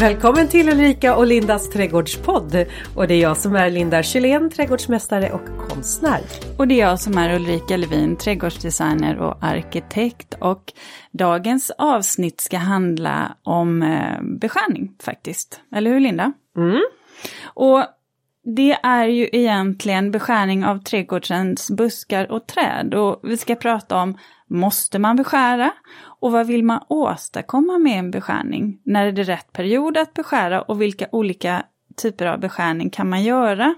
Välkommen till Ulrika och Lindas trädgårdspodd. Och det är jag som är Linda Kjellén, trädgårdsmästare och konstnär. Och det är jag som är Ulrika Levin, trädgårdsdesigner och arkitekt. Och dagens avsnitt ska handla om eh, beskärning faktiskt. Eller hur Linda? Mm. Och det är ju egentligen beskärning av trädgårdens buskar och träd. Och vi ska prata om, måste man beskära? Och vad vill man åstadkomma med en beskärning? När är det rätt period att beskära och vilka olika typer av beskärning kan man göra?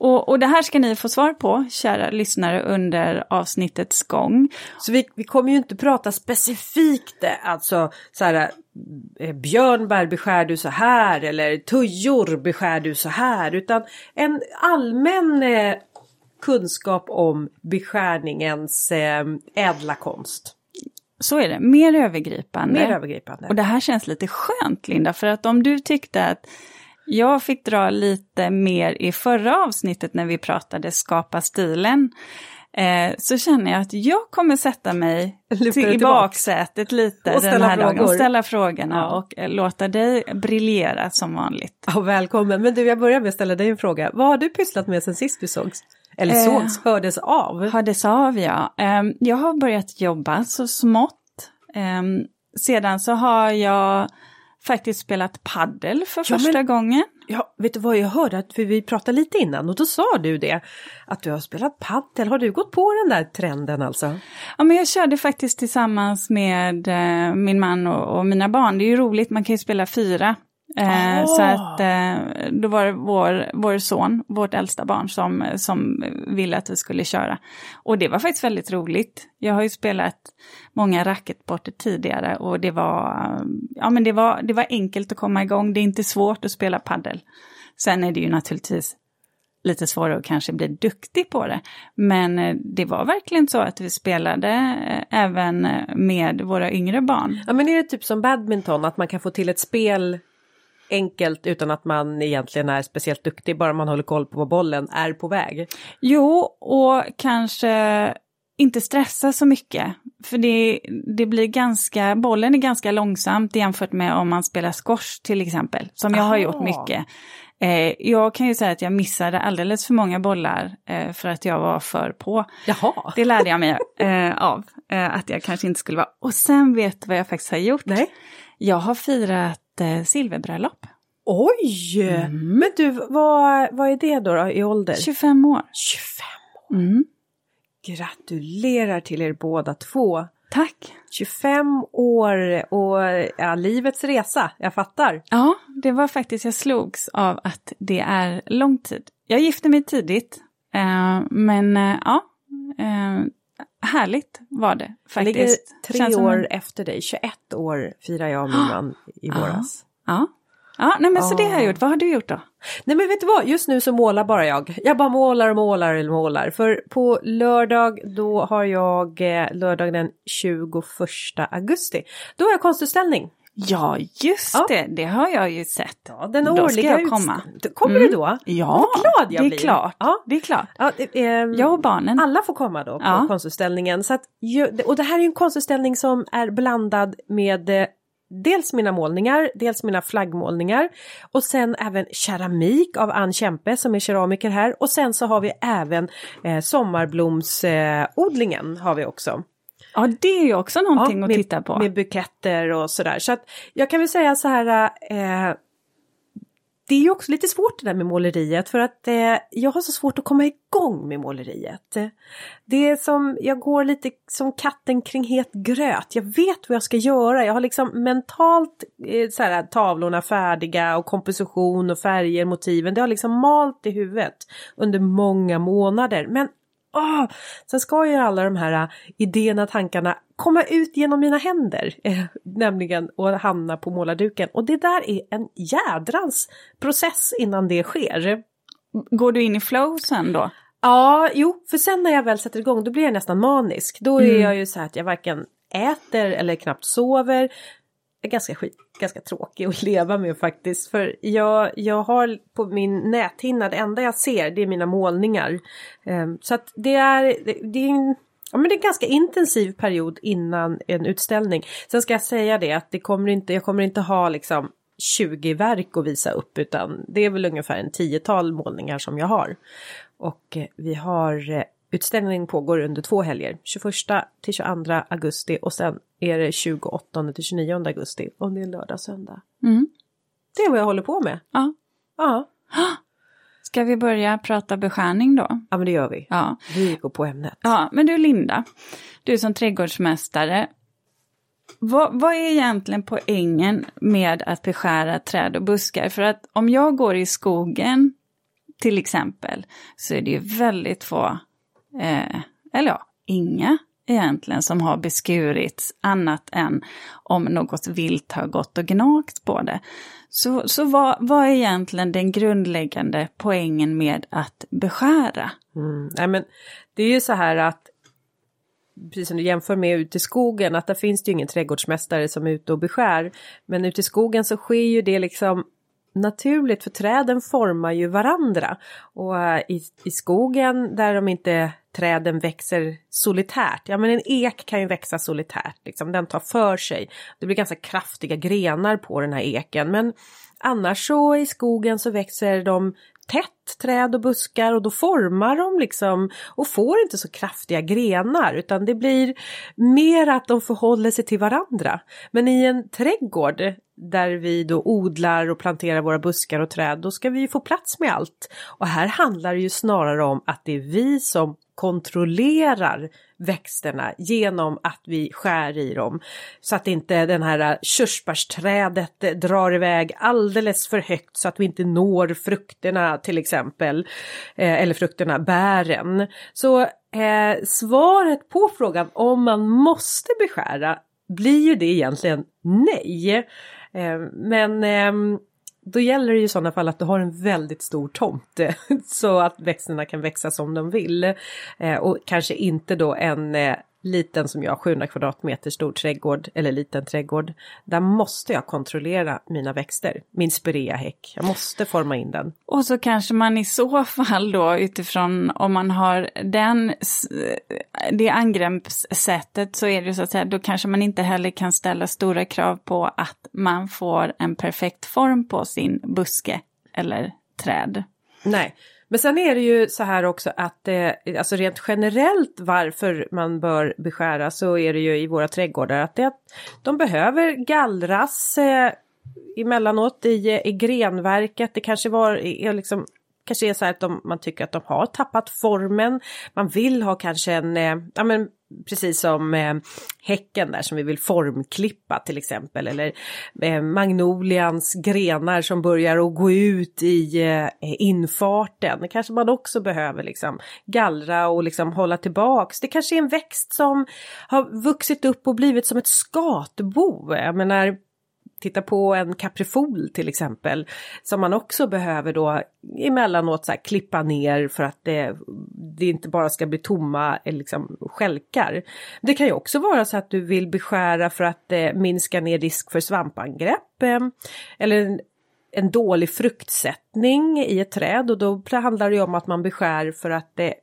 Och, och det här ska ni få svar på, kära lyssnare, under avsnittets gång. Så vi, vi kommer ju inte prata specifikt, eh, alltså så här, eh, björnbär beskär du så här eller tujor beskär du så här, utan en allmän eh, kunskap om beskärningens eh, ädla konst. Så är det, mer övergripande. Mer övergripande. Och det här känns lite skönt Linda, för att om du tyckte att jag fick dra lite mer i förra avsnittet när vi pratade skapa stilen, eh, så känner jag att jag kommer sätta mig till, i baksätet lite Och den ställa här dagen och frågor. ställa frågorna Ja. och eh, låta dig briljera som vanligt. Ja, välkommen, men du jag börjar med att ställa dig en fråga. Vad har du pysslat med sen sist vi sågs? Eller Eh, sågs, hördes av? Hördes av ja. Ehm, Jag har börjat jobba så smått. Ehm, Sedan så har jag faktiskt spelat paddel för Ja, men- första gången. Ja, vet du vad jag hörde? Att vi pratade lite innan och då sa du det. Att du har spelat paddel. Har du gått på den där trenden alltså? Ja, men jag körde faktiskt tillsammans med eh, min man och, och mina barn. Det är ju roligt, man kan ju spela fyra. Eh, Ah. Så att eh, då var det vår, vår son, vårt äldsta barn, som, som ville att vi skulle köra. Och det var faktiskt väldigt roligt. Jag har ju spelat många racketsporter tidigare och det var, ja, men det, var, det var enkelt att komma igång. Det är inte svårt att spela paddel. Sen är det ju naturligtvis lite svårare att kanske bli duktig på det. Men eh, det var verkligen så att vi spelade eh, även eh, med våra yngre barn. Ja, men är det typ som badminton? Att man kan få till ett spel enkelt utan att man egentligen är speciellt duktig. Bara man håller koll på vad bollen är på väg. Jo, och kanske inte stressa så mycket. För det, det blir ganska, bollen är ganska långsamt jämfört med om man spelar squash till exempel. Som jag har Aha. gjort mycket. Eh, jag kan ju säga att jag missade alldeles för många bollar eh, för att jag var för på. Jaha. Det lärde jag mig eh, av, att jag kanske inte skulle vara. Och sen vet du vad jag faktiskt har gjort? Nej. Jag har firat eh, silverbröllop. Oj! Men du, vad, vad är det då, då i ålder? 25 år. 25. Mm. Gratulerar till er båda två. Tack. 25 år och ja, livets resa, jag fattar. Ja, det var faktiskt, jag slogs av att det är lång tid. Jag gifte mig tidigt, eh, men eh, ja, eh, härligt var det Jag ligger faktiskt. tre Känns år en- efter dig, 21 år firar jag min man i våras. Ja, ja nej, men så det har jag Ja. gjort. Vad har du gjort då? Nej men vet du vad, just nu så målar bara jag. Jag bara målar och målar och målar. För på lördag då har jag eh, lördag den 21 augusti. Då har jag konstutställning. Ja, just Ja. det, det har jag ju sett. Ja, den Då ska jag komma. Kommer Mm. du då? Ja, Vad glad jag det är blir. klart. Ja. Det är klart. Ja, eh, Jag och barnen. Alla får komma då på Ja. konstutställningen. Så att, och det här är en konstutställning som är blandad med eh, dels mina målningar, dels mina flaggmålningar och sen även keramik av Ann Kempe som är keramiker här och sen så har vi även eh, sommarblomsodlingen eh, har vi också. Ja, det är ju också någonting Ja, att med, titta på. Med buketter och sådär. Så att jag kan väl säga så här. Eh, det är ju också lite svårt det där med måleriet för att eh, jag har så svårt att komma igång med måleriet. Det är som, jag går lite som katten kring het gröt. Jag vet vad jag ska göra. Jag har liksom mentalt eh, så här, tavlorna färdiga och komposition och färger, motiven. Det har liksom malt i huvudet under många månader. Men Åh, sen ska ju alla de här äh, idéerna, tankarna komma ut genom mina händer. Eh, nämligen och hamna på målarduken. Och det där är en jädrans process innan det sker. Går du in i flow sen då? Ja, jo, för sen när jag väl sätter igång då blir jag nästan manisk. Då är Mm. jag ju så här att jag varken äter eller knappt sover. Är ganska skit, ganska tråkig att leva med faktiskt. För jag, jag har på min näthinna, det enda jag ser det är mina målningar. Ehm, så att det är, det, är en, Ja men det är en ganska intensiv period innan en utställning. Sen ska jag säga det att det kommer inte, jag kommer inte ha liksom 20 verk att visa upp utan det är väl ungefär en tiotal målningar som jag har. Och eh, vi har eh, utställningen pågår under två helger, 21 till 22 augusti och sen är det 28 till 29 augusti om det är lördag söndag. Mm. Det är vad jag håller på med. Ja. Ja, Ska vi börja prata beskärning då? ja men det gör vi. Ja. Vi går på ämnet. Ja, men du Linda, du som trädgårdsmästare. Vad, vad är egentligen poängen med att beskära träd och buskar? För att om jag går i skogen till exempel så är det ju väldigt få, eh, eller ja, inga egentligen som har beskurits annat än om något vilt har gått och gnagt på det. Så, så vad, vad är egentligen den grundläggande poängen med att beskära? Mm. Nej men det är ju så här att precis som du jämför med ute i skogen att där finns det ju ingen trädgårdsmästare som är ute och beskär. Men ute i skogen så sker ju det liksom naturligt för träden formar ju varandra. Och eh, i, i skogen där de inte träden växer solitärt, ja men en ek kan ju växa solitärt, liksom. den tar för sig. Det blir ganska kraftiga grenar på den här eken men annars så i skogen så växer de tätt träd och buskar och då formar de liksom och får inte så kraftiga grenar utan det blir mer att de förhåller sig till varandra. Men i en trädgård där vi då odlar och planterar våra buskar och träd då ska vi ju få plats med allt. Och här handlar det ju snarare om att det är vi som kontrollerar växterna genom att vi skär i dem. Så att inte den här äh, körsbärsträdet drar iväg alldeles för högt så att vi inte når frukterna till exempel. Eh, eller frukterna, bären. Så eh, svaret på frågan om man måste beskära blir ju det egentligen nej. Eh, men eh, då gäller det ju i sådana fall att du har en väldigt stor tomt eh, så att växterna kan växa som de vill. Eh, och kanske inte då en eh, liten som jag, 700 kvadratmeter stor trädgård eller liten trädgård. Där måste jag kontrollera mina växter, min spireahäck. Jag måste forma in den. Och så kanske man i så fall då utifrån om man har den, det angreppssättet så är det så att säga, då kanske man inte heller kan ställa stora krav på att man får en perfekt form på sin buske eller träd. Nej, men sen är det ju så här också att eh, alltså rent generellt varför man bör beskära så är det ju i våra trädgårdar att det, de behöver gallras eh, emellanåt i, eh, i grenverket. Det kanske var är liksom kanske är så här att de, man tycker att de har tappat formen. Man vill ha kanske en, eh, ja men precis som eh, häcken där som vi vill formklippa till exempel eller eh, magnolians grenar som börjar att gå ut i eh, infarten. Det kanske man också behöver liksom gallra och liksom hålla tillbaks. Det kanske är en växt som har vuxit upp och blivit som ett skatbo. Jag menar titta på en kaprifol till exempel som man också behöver då emellanåt så här klippa ner för att det, det inte bara ska bli tomma eh, liksom, skälkar. Det kan ju också vara så att du vill beskära för att eh, minska ner risk för svampangrepp eh, eller en, en dålig fruktsättning i ett träd och då handlar det om att man beskär för att det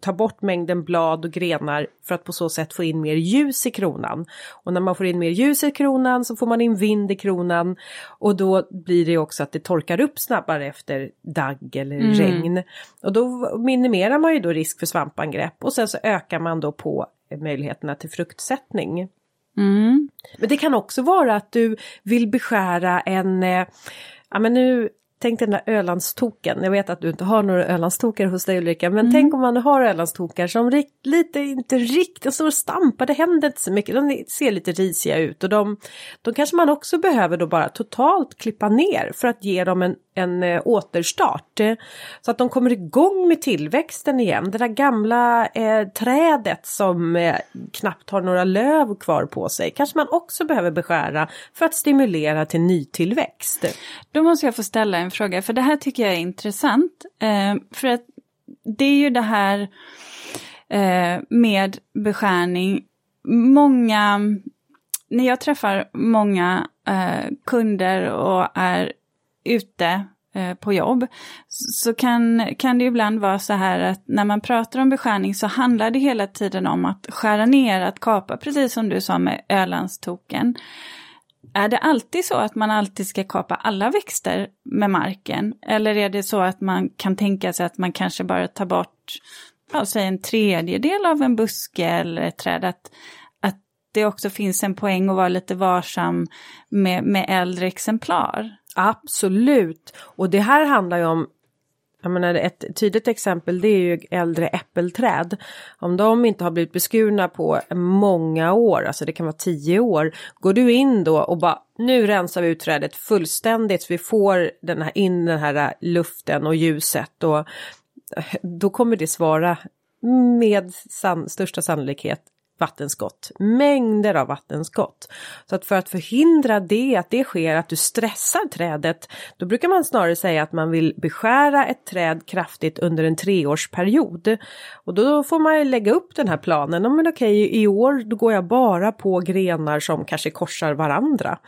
ta bort mängden blad och grenar för att på så sätt få in mer ljus i kronan. Och när man får in mer ljus i kronan så får man in vind i kronan och då blir det också att det torkar upp snabbare efter dagg eller mm. regn. Och då minimerar man ju då risk för svampangrepp och sen så ökar man då på möjligheterna till fruktsättning. Mm. Men det kan också vara att du vill beskära en, eh, ja men nu Tänk den där Ölandstoken. Jag vet att du inte har några Ölandstokar hos dig Ulrika. Men mm. tänk om man har Ölandstokar som lite, inte riktigt står och stampar. Det händer inte så mycket. De ser lite risiga ut. Och de, de kanske man också behöver då bara totalt klippa ner. För att ge dem en, en eh, återstart. Så att de kommer igång med tillväxten igen. Det där gamla eh, trädet som eh, knappt har några löv kvar på sig. Kanske man också behöver beskära. För att stimulera till nytillväxt. Då måste jag få ställa en en fråga, för det här tycker jag är intressant. Eh, för att det är ju det här eh, med beskärning. Många, när jag träffar många eh, kunder och är ute eh, på jobb så kan, kan det ibland vara så här att när man pratar om beskärning så handlar det hela tiden om att skära ner, att kapa, precis som du sa med Ölandstoken. är det alltid så att man alltid ska kapa alla växter med marken? Eller är det så att man kan tänka sig att man kanske bara tar bort, ja, säg en tredjedel av en buske eller ett träd? Att, att det också finns en poäng att vara lite varsam med, med äldre exemplar? Absolut, och det här handlar ju om jag menar ett tydligt exempel det är ju äldre äppelträd. Om de inte har blivit beskurna på många år, alltså det kan vara tio år. Går du in då och bara nu rensar vi ut trädet fullständigt så vi får den här, in den här luften och ljuset och eh, då kommer det svara med san största sannolikhet vattenskott. Mängder av vattenskott. Så att för att förhindra det, att det sker, att du stressar trädet, då brukar man snarare säga att man vill beskära ett träd kraftigt under en treårsperiod. Och då får man lägga upp den här planen. Men okej, i år då går jag bara på grenar som kanske korsar varandra.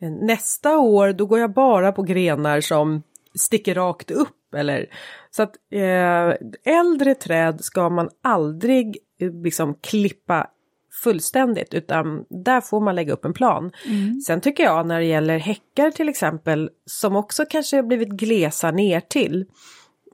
Eh, nästa år då går jag bara på grenar som sticker rakt upp eller så att eh, äldre träd ska man aldrig eh, liksom klippa fullständigt utan där får man lägga upp en plan. Mm. Sen tycker jag när det gäller häckar till exempel som också kanske blivit glesa ner till.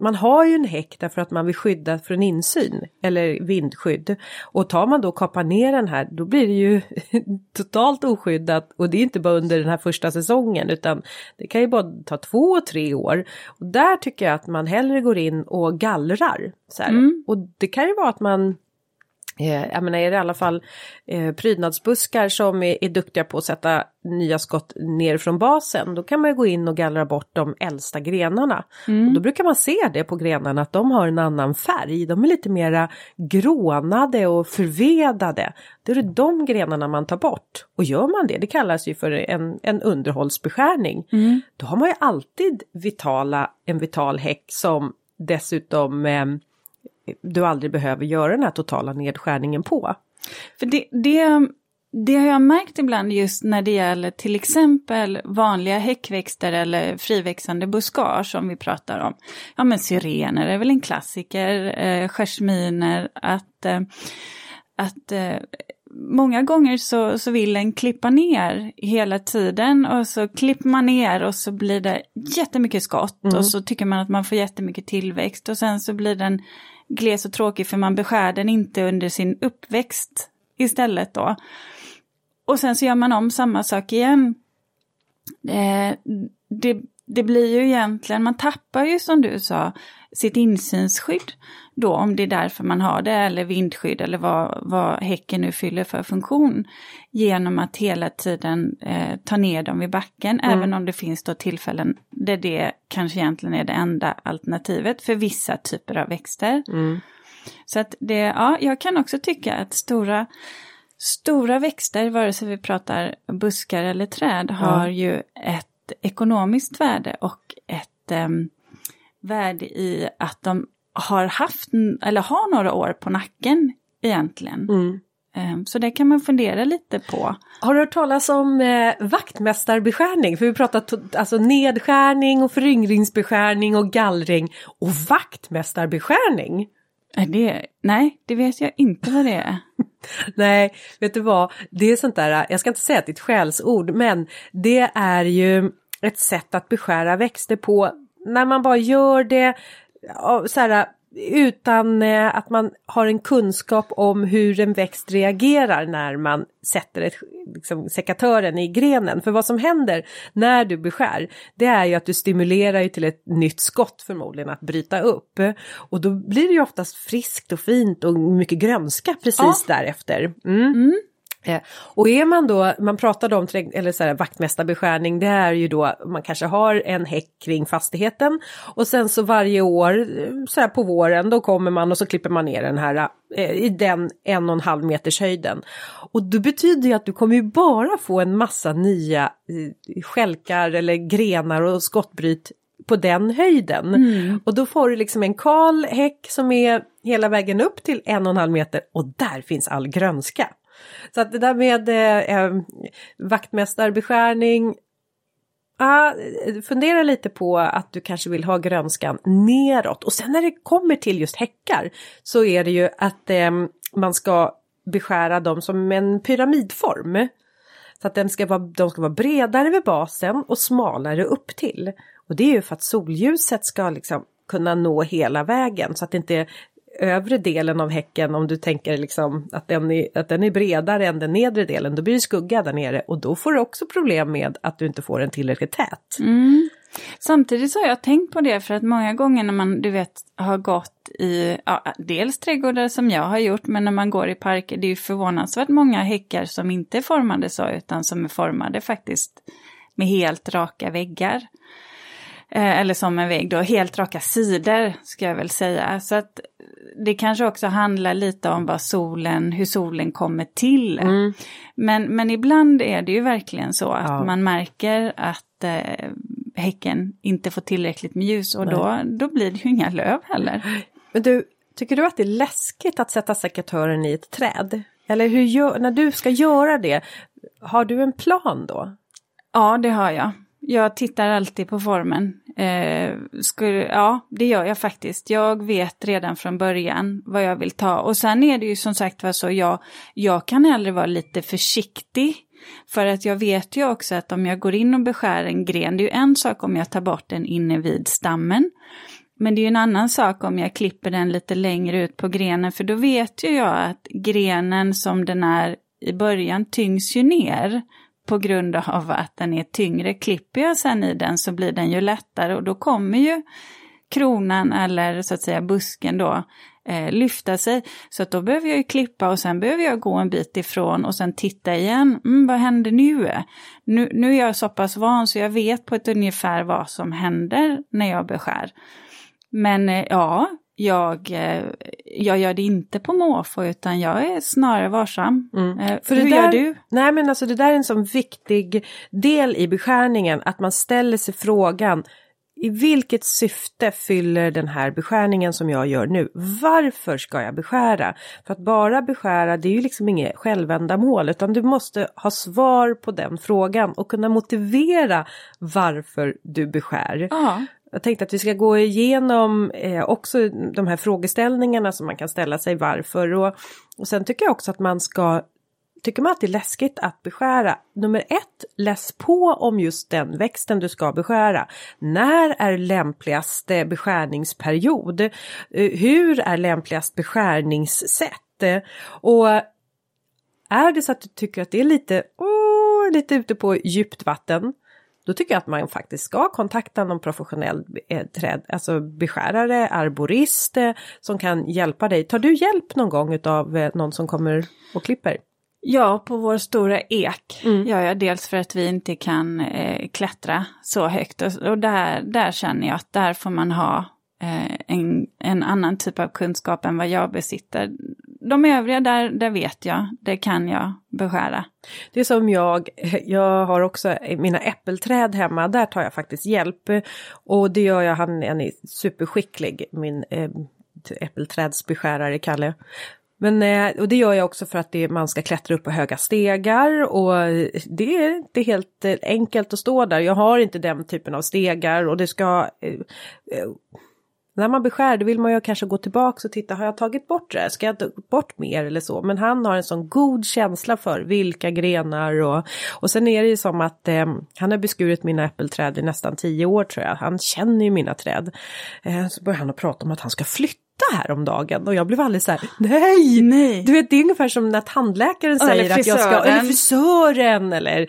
Man har ju en häck därför att man vill skydda från insyn eller vindskydd. Och tar man då och kapar ner den här då blir det ju totalt oskyddat och det är inte bara under den här första säsongen utan det kan ju bara ta två, tre år. Och där tycker jag att man hellre går in och gallrar. Så mm. Och det kan ju vara att man Eh, jag menar är det i alla fall eh, prydnadsbuskar som är, är duktiga på att sätta nya skott ner från basen, då kan man ju gå in och gallra bort de äldsta grenarna. Mm. Och då brukar man se det på grenarna att de har en annan färg, de är lite mera grånade och förvedade. Då är det de grenarna man tar bort. Och gör man det, det kallas ju för en, en underhållsbeskärning, mm. då har man ju alltid vitala, en vital häck som dessutom eh, du aldrig behöver göra den här totala nedskärningen på. För det, det, det har jag märkt ibland just när det gäller till exempel vanliga häckväxter eller friväxande buskage som vi pratar om. Ja men syrener är väl en klassiker, eh, jasminer, att, eh, att eh, många gånger så, så vill en klippa ner hela tiden och så klipper man ner och så blir det jättemycket skott mm. och så tycker man att man får jättemycket tillväxt och sen så blir den gles och tråkig för man beskär den inte under sin uppväxt istället då. Och sen så gör man om samma sak igen. Eh, det, det blir ju egentligen, man tappar ju som du sa sitt insynsskydd då om det är därför man har det eller vindskydd eller vad, vad häcken nu fyller för funktion. Genom att hela tiden eh, ta ner dem vid backen mm. även om det finns då tillfällen där det kanske egentligen är det enda alternativet för vissa typer av växter. Mm. Så att det, ja, jag kan också tycka att stora Stora växter, vare sig vi pratar buskar eller träd, har ju ett ekonomiskt värde och ett um, värde i att de har haft, eller har några år på nacken egentligen. Mm. Ehm, så det kan man fundera lite på. Har du hört talas om eh, vaktmästarbeskärning? För vi pratar alltså nedskärning och föryngringsbeskärning och gallring och vaktmästarbeskärning. Det, nej, det vet jag inte vad det är. nej, vet du vad, det är sånt där, jag ska inte säga att det är ett skällsord, men det är ju ett sätt att beskära växter på när man bara gör det så här, utan eh, att man har en kunskap om hur en växt reagerar när man sätter ett, liksom, sekatören i grenen. För vad som händer när du beskär, det är ju att du stimulerar till ett nytt skott förmodligen att bryta upp. Och då blir det ju oftast friskt och fint och mycket grönska precis ja. därefter. Mm. Mm. Eh, och är man då, man pratade om eller så här, vaktmästarbeskärning, det är ju då man kanske har en häck kring fastigheten och sen så varje år eh, så här på våren då kommer man och så klipper man ner den här eh, i den en och en halv meters höjden. Och det betyder ju att du kommer ju bara få en massa nya skälkar eller grenar och skottbryt på den höjden. Mm. Och då får du liksom en kal häck som är hela vägen upp till en och en halv meter och där finns all grönska. Så att det där med eh, eh vaktmästarbeskärning, ah, fundera lite på att du kanske vill ha grönskan neråt. Och sen när det kommer till just häckar så är det ju att eh, man ska beskära dem som en pyramidform. Så att den ska vara, de ska vara bredare vid basen och smalare upp till. Och det är ju för att solljuset ska liksom kunna nå hela vägen så att det inte övre delen av häcken om du tänker liksom att den, är, att den är bredare än den nedre delen, då blir det skugga där nere och då får du också problem med att du inte får den tillräckligt tät. Mm. Samtidigt så har jag tänkt på det för att många gånger när man, du vet, har gått i, ja, dels trädgårdar som jag har gjort, men när man går i parker, det är ju förvånansvärt många häckar som inte är formade så, utan som är formade faktiskt med helt raka väggar. Eh, eller som en vägg då, helt raka sidor ska jag väl säga. Så att det kanske också handlar lite om vad solen, hur solen kommer till. Mm. Men, men ibland är det ju verkligen så att ja. man märker att eh, häcken inte får tillräckligt med ljus och då, då blir det ju inga löv heller. Men du, tycker du att det är läskigt att sätta sekatören i ett träd? Eller hur gör, när du ska göra det, har du en plan då? Ja, det har jag. Jag tittar alltid på formen. Eh, skulle, ja, det gör jag faktiskt. Jag vet redan från början vad jag vill ta. Och sen är det ju som sagt var så, jag, jag kan hellre vara lite försiktig. För att jag vet ju också att om jag går in och beskär en gren, det är ju en sak om jag tar bort den inne vid stammen. Men det är ju en annan sak om jag klipper den lite längre ut på grenen, för då vet ju jag att grenen som den är i början tyngs ju ner på grund av att den är tyngre. Klipper jag sen i den så blir den ju lättare och då kommer ju kronan eller så att säga busken då eh, lyfta sig. Så att då behöver jag ju klippa och sen behöver jag gå en bit ifrån och sen titta igen. Mm, vad händer nu? nu? Nu är jag så pass van så jag vet på ett ungefär vad som händer när jag beskär. Men eh, ja, jag, eh, jag gör det inte på måfå utan jag är snarare varsam. Mm. Eh, För Hur där, gör du? Nej men alltså det där är en sån viktig del i beskärningen att man ställer sig frågan i vilket syfte fyller den här beskärningen som jag gör nu? Varför ska jag beskära? För att bara beskära det är ju liksom inget självändamål utan du måste ha svar på den frågan och kunna motivera varför du beskär. Ja. Jag tänkte att vi ska gå igenom eh, också de här frågeställningarna som man kan ställa sig varför och, och sen tycker jag också att man ska Tycker man att det är läskigt att beskära? Nummer ett, läs på om just den växten du ska beskära. När är lämpligaste eh, beskärningsperiod? Eh, hur är lämpligast beskärningssätt? Och är det så att du tycker att det är lite, oh, lite ute på djupt vatten då tycker jag att man faktiskt ska kontakta någon professionell eh, träd, alltså beskärare, arborist eh, som kan hjälpa dig. Tar du hjälp någon gång av eh, någon som kommer och klipper? Ja, på vår stora ek mm. gör jag dels för att vi inte kan eh, klättra så högt och, och, där, där känner jag att där får man ha eh, en, en annan typ av kunskap än vad jag besitter de övriga där, där vet jag, det kan jag beskära. Det är som jag, jag har också mina äppelträd hemma, där tar jag faktiskt hjälp. Och det gör jag, han, han är superskicklig, min eh, äppelträdsbeskärare Kalle. Men, eh, och det gör jag också för att det, man ska klättra upp på höga stegar och det är inte helt eh, enkelt att stå där. Jag har inte den typen av stegar och det ska eh, eh när man beskär då vill man ju kanske gå tillbaka och titta, har jag tagit bort det? Ska jag ta bort mer eller så? Men han har en sån god känsla för vilka grenar och, och sen är det ju som att eh, han har beskurit mina äppelträd i nästan tio år tror jag. Han känner ju mina träd. Eh, så börjar han att prata om att han ska flytta häromdagen och jag blev alldeles så här, nej! nej! Du vet det är ungefär som när tandläkaren säger eller att jag ska, eller frisören eller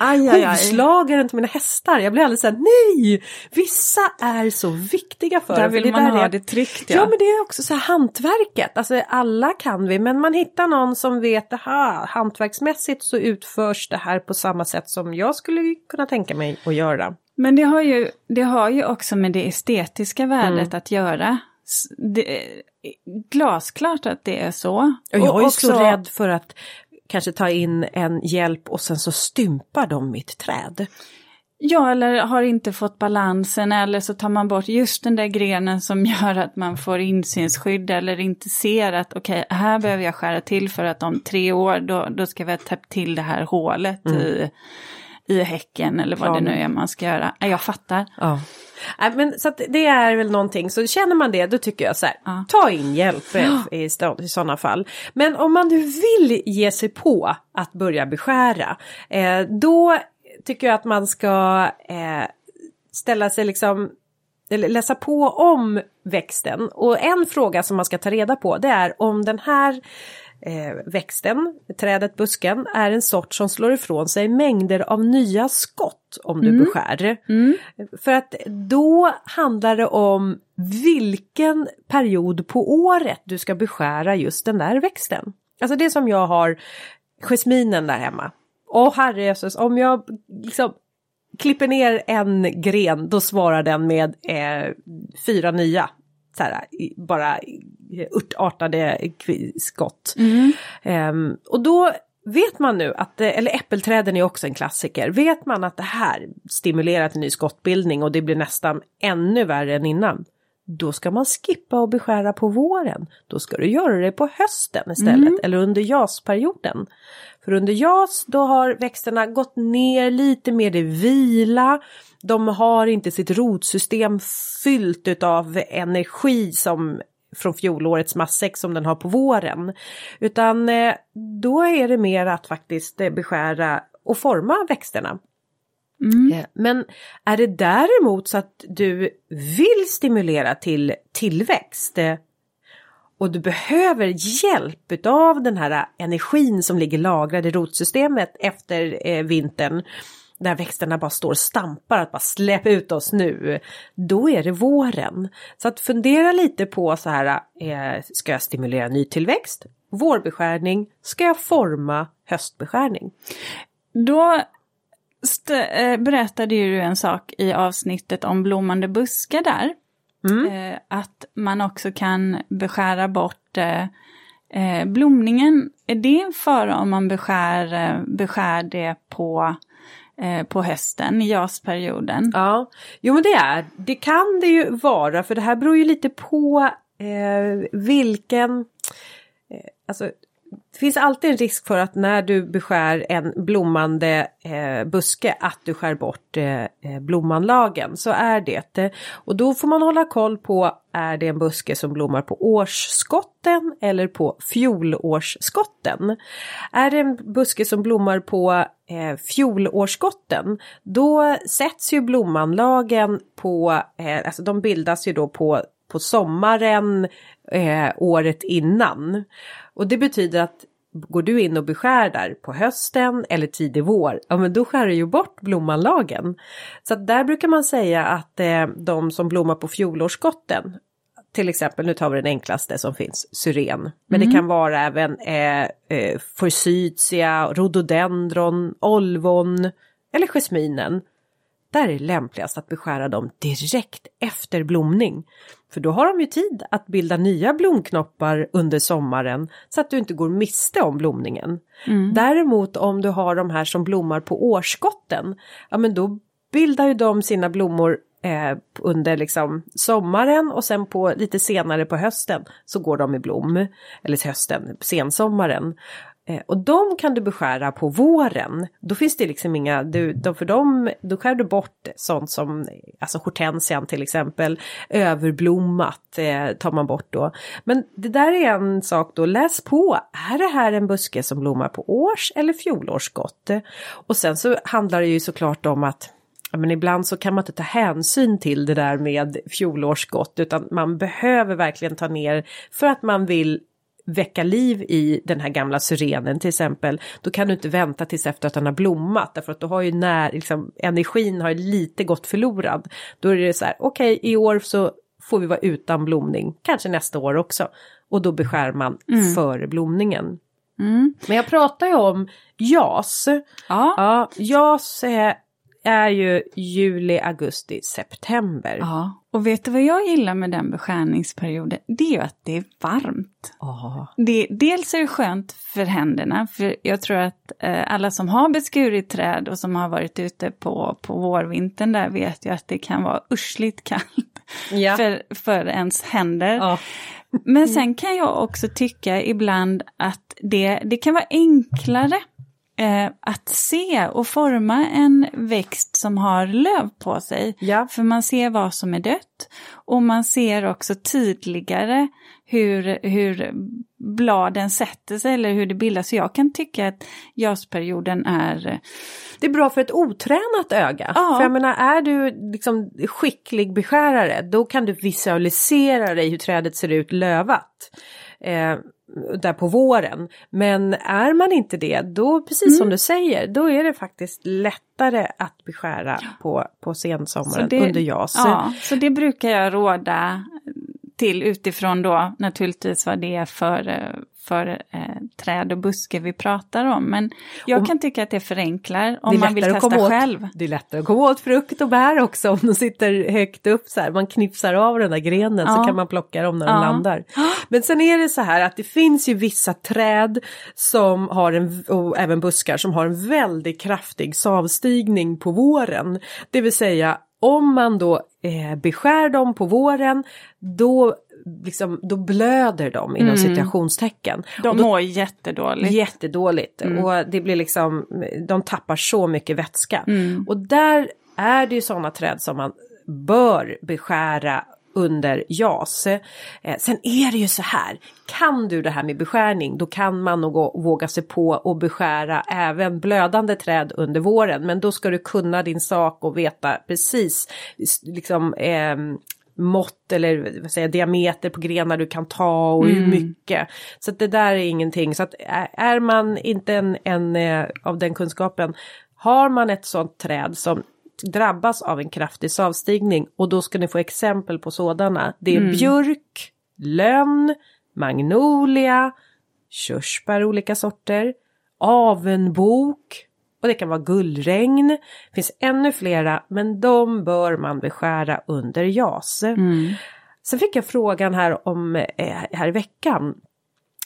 hovslagaren till mina hästar. Jag blir alldeles så här, nej! Vissa är så viktiga för Där vill för man där ha är, det tryggt ja. ja. men det är också så här hantverket, alltså alla kan vi men man hittar någon som vet, aha, hantverksmässigt så utförs det här på samma sätt som jag skulle kunna tänka mig att göra. Men det har ju, det har ju också med det estetiska värdet mm. att göra det, glasklart att det är så. Och jag är ju också... så rädd för att kanske ta in en hjälp och sen så stympar de mitt träd. Ja, eller har inte fått balansen eller så tar man bort just den där grenen som gör att man får insynsskydd eller inte ser att okej, okay, här behöver jag skära till för att om tre år då, då ska vi ha täppt till det här hålet mm. i i häcken eller vad det nu är man ska göra. Jag fattar. Ja. Nej, men så det är väl någonting, så känner man det då tycker jag så här, ja. ta in hjälp i, i sådana fall. Men om man nu vill ge sig på att börja beskära, eh, då tycker jag att man ska eh, ställa sig liksom eller läsa på om växten. Och en fråga som man ska ta reda på det är om den här eh, växten, trädet, busken, är en sort som slår ifrån sig mängder av nya skott om du mm. beskär. Mm. För att då handlar det om vilken period på året du ska beskära just den där växten. Alltså det som jag har jasminen där hemma. Och herrejösses, om jag liksom klipper ner en gren då svarar den med eh, fyra nya. Så här, bara urtartade skott. Mm. Um, och då vet man nu att, eller äppelträden är också en klassiker, vet man att det här stimulerar till ny skottbildning och det blir nästan ännu värre än innan. Då ska man skippa och beskära på våren. Då ska du göra det på hösten istället mm. eller under jasperioden. För under jas då har växterna gått ner lite mer i vila. De har inte sitt rotsystem fyllt utav energi som från fjolårets massäck som den har på våren. Utan eh, då är det mer att faktiskt eh, beskära och forma växterna. Mm. Eh, men är det däremot så att du vill stimulera till tillväxt och du behöver hjälp av den här energin som ligger lagrad i rotsystemet efter vintern där växterna bara står och stampar att bara släpp ut oss nu. Då är det våren. Så att fundera lite på så här, eh, ska jag stimulera nytillväxt? Vårbeskärning? Ska jag forma höstbeskärning? Då äh, berättade du en sak i avsnittet om blommande buskar där. Mm. Äh, att man också kan beskära bort blomningen. Är det en fara om man beskär, beskär det på Eh, Eh, på hösten, i jasperioden. Ja, jo men det är, det kan det ju vara för det här beror ju lite på eh, vilken, eh, alltså det finns alltid en risk för att när du beskär en blommande eh, buske att du skär bort eh, eh blommanlagen. blomanlagen. Så är det. Och då får man hålla koll på är det en buske som blommar på årsskotten eller på fjolårsskotten. Är det en buske som blommar på eh, fjolårsskotten då sätts ju blomanlagen på, eh, alltså de bildas ju då på på sommaren eh, året innan. Och det betyder att går du in och beskär där på hösten eller tidig vår, ja men då skär du ju bort blomanlagen. Så att där brukar man säga att eh, de som blommar på fjolårsskotten, till exempel, nu tar vi den enklaste som finns, syren. Men mm. det kan vara även eh, eh, forsythia, rhododendron, olvon eller jasminen. Där är det lämpligast att beskära dem direkt efter blomning. För då har de ju tid att bilda nya blomknoppar under sommaren så att du inte går miste om blomningen. Mm. Däremot om du har de här som blommar på årsskotten, ja men då bildar ju de sina blommor eh, under liksom sommaren och sen på lite senare på hösten så går de i blom. Eller hösten, sensommaren. Eh, och de kan du beskära på våren. Då finns det liksom inga, du, de, för dem, då skär du bort sånt som, alltså hortensian till exempel, överblommat eh, tar man bort då. Men det där är en sak då, läs på, är det här en buske som blommar på års eller fjolårsskott? Och sen så handlar det ju såklart om att men ibland så kan man inte ta hänsyn till det där med fjolårsskott utan man behöver verkligen ta ner för att man vill väcka liv i den här gamla syrenen till exempel, då kan du inte vänta tills efter att den har blommat därför att då har ju när, liksom, energin har lite gått förlorad. Då är det så här, okej okay, i år så får vi vara utan blomning, kanske nästa år också. Och då beskär man mm. före blomningen. Mm. Men jag pratar ju om JAS. Ja. ja JAS är är ju juli, augusti, september. Ja, och vet du vad jag gillar med den beskärningsperioden? Det är ju att det är varmt. Oh. Det, dels är det skönt för händerna, för jag tror att eh, alla som har beskurit träd och som har varit ute på, på vårvintern där vet ju att det kan vara ursligt kallt ja. för, för ens händer. Oh. Men sen kan jag också tycka ibland att det, det kan vara enklare eh, att se och forma en växt som har löv på sig. Ja. För man ser vad som är dött och man ser också tydligare hur, hur bladen sätter sig eller hur det bildas. Så jag kan tycka att jasperioden är... Det är bra för ett otränat öga. Ja. För jag menar, är du liksom skicklig beskärare då kan du visualisera dig hur trädet ser ut lövat. Eh, där på våren. Men är man inte det, då precis som Mm. du säger, då är det faktiskt lättare att beskära på, på sensommaren det- under jas. Ja, så det brukar jag råda till utifrån då naturligtvis vad det är för, eh, för eh, träd och buske vi pratar om. Men jag Och- kan tycka att det förenklar Det om är man vill testa åt- själv. Det är lättare att komma åt frukt och bär också om de sitter högt upp så här. Man knipsar av den där grenen så Ja. kan man plocka dem när de Ja. landar. Men sen är det så här att det finns ju vissa träd som har en, och även buskar som har en väldigt kraftig savstigning på våren. Det vill säga om man då eh, beskär dem på våren då, liksom, då blöder de inom Mm. citationstecken. De Och då mår jättedåligt. Jättedåligt Mm. och det blir liksom, de tappar så mycket vätska. Mm. Och där är det ju sådana träd som man bör beskära under jas. Eh, sen är det ju så här, kan du det här med beskärning då kan man nog våga sig på och beskära även blödande träd under våren. Men då ska du kunna din sak och veta precis liksom ehm, mått eller vad säger, diameter på grenar du kan ta och hur Mm. mycket. Så det där är ingenting. Så att är- man inte en, en eh, av den kunskapen, har man ett sådant träd som drabbas av en kraftig savstigning och då ska ni få exempel på sådana. Det är Mm. björk, lönn, magnolia, körsbär olika sorter, avenbok och det kan vara gullregn. Det finns ännu flera men de bör man beskära under jas. Mm. Sen fick jag frågan här om eh, här i veckan.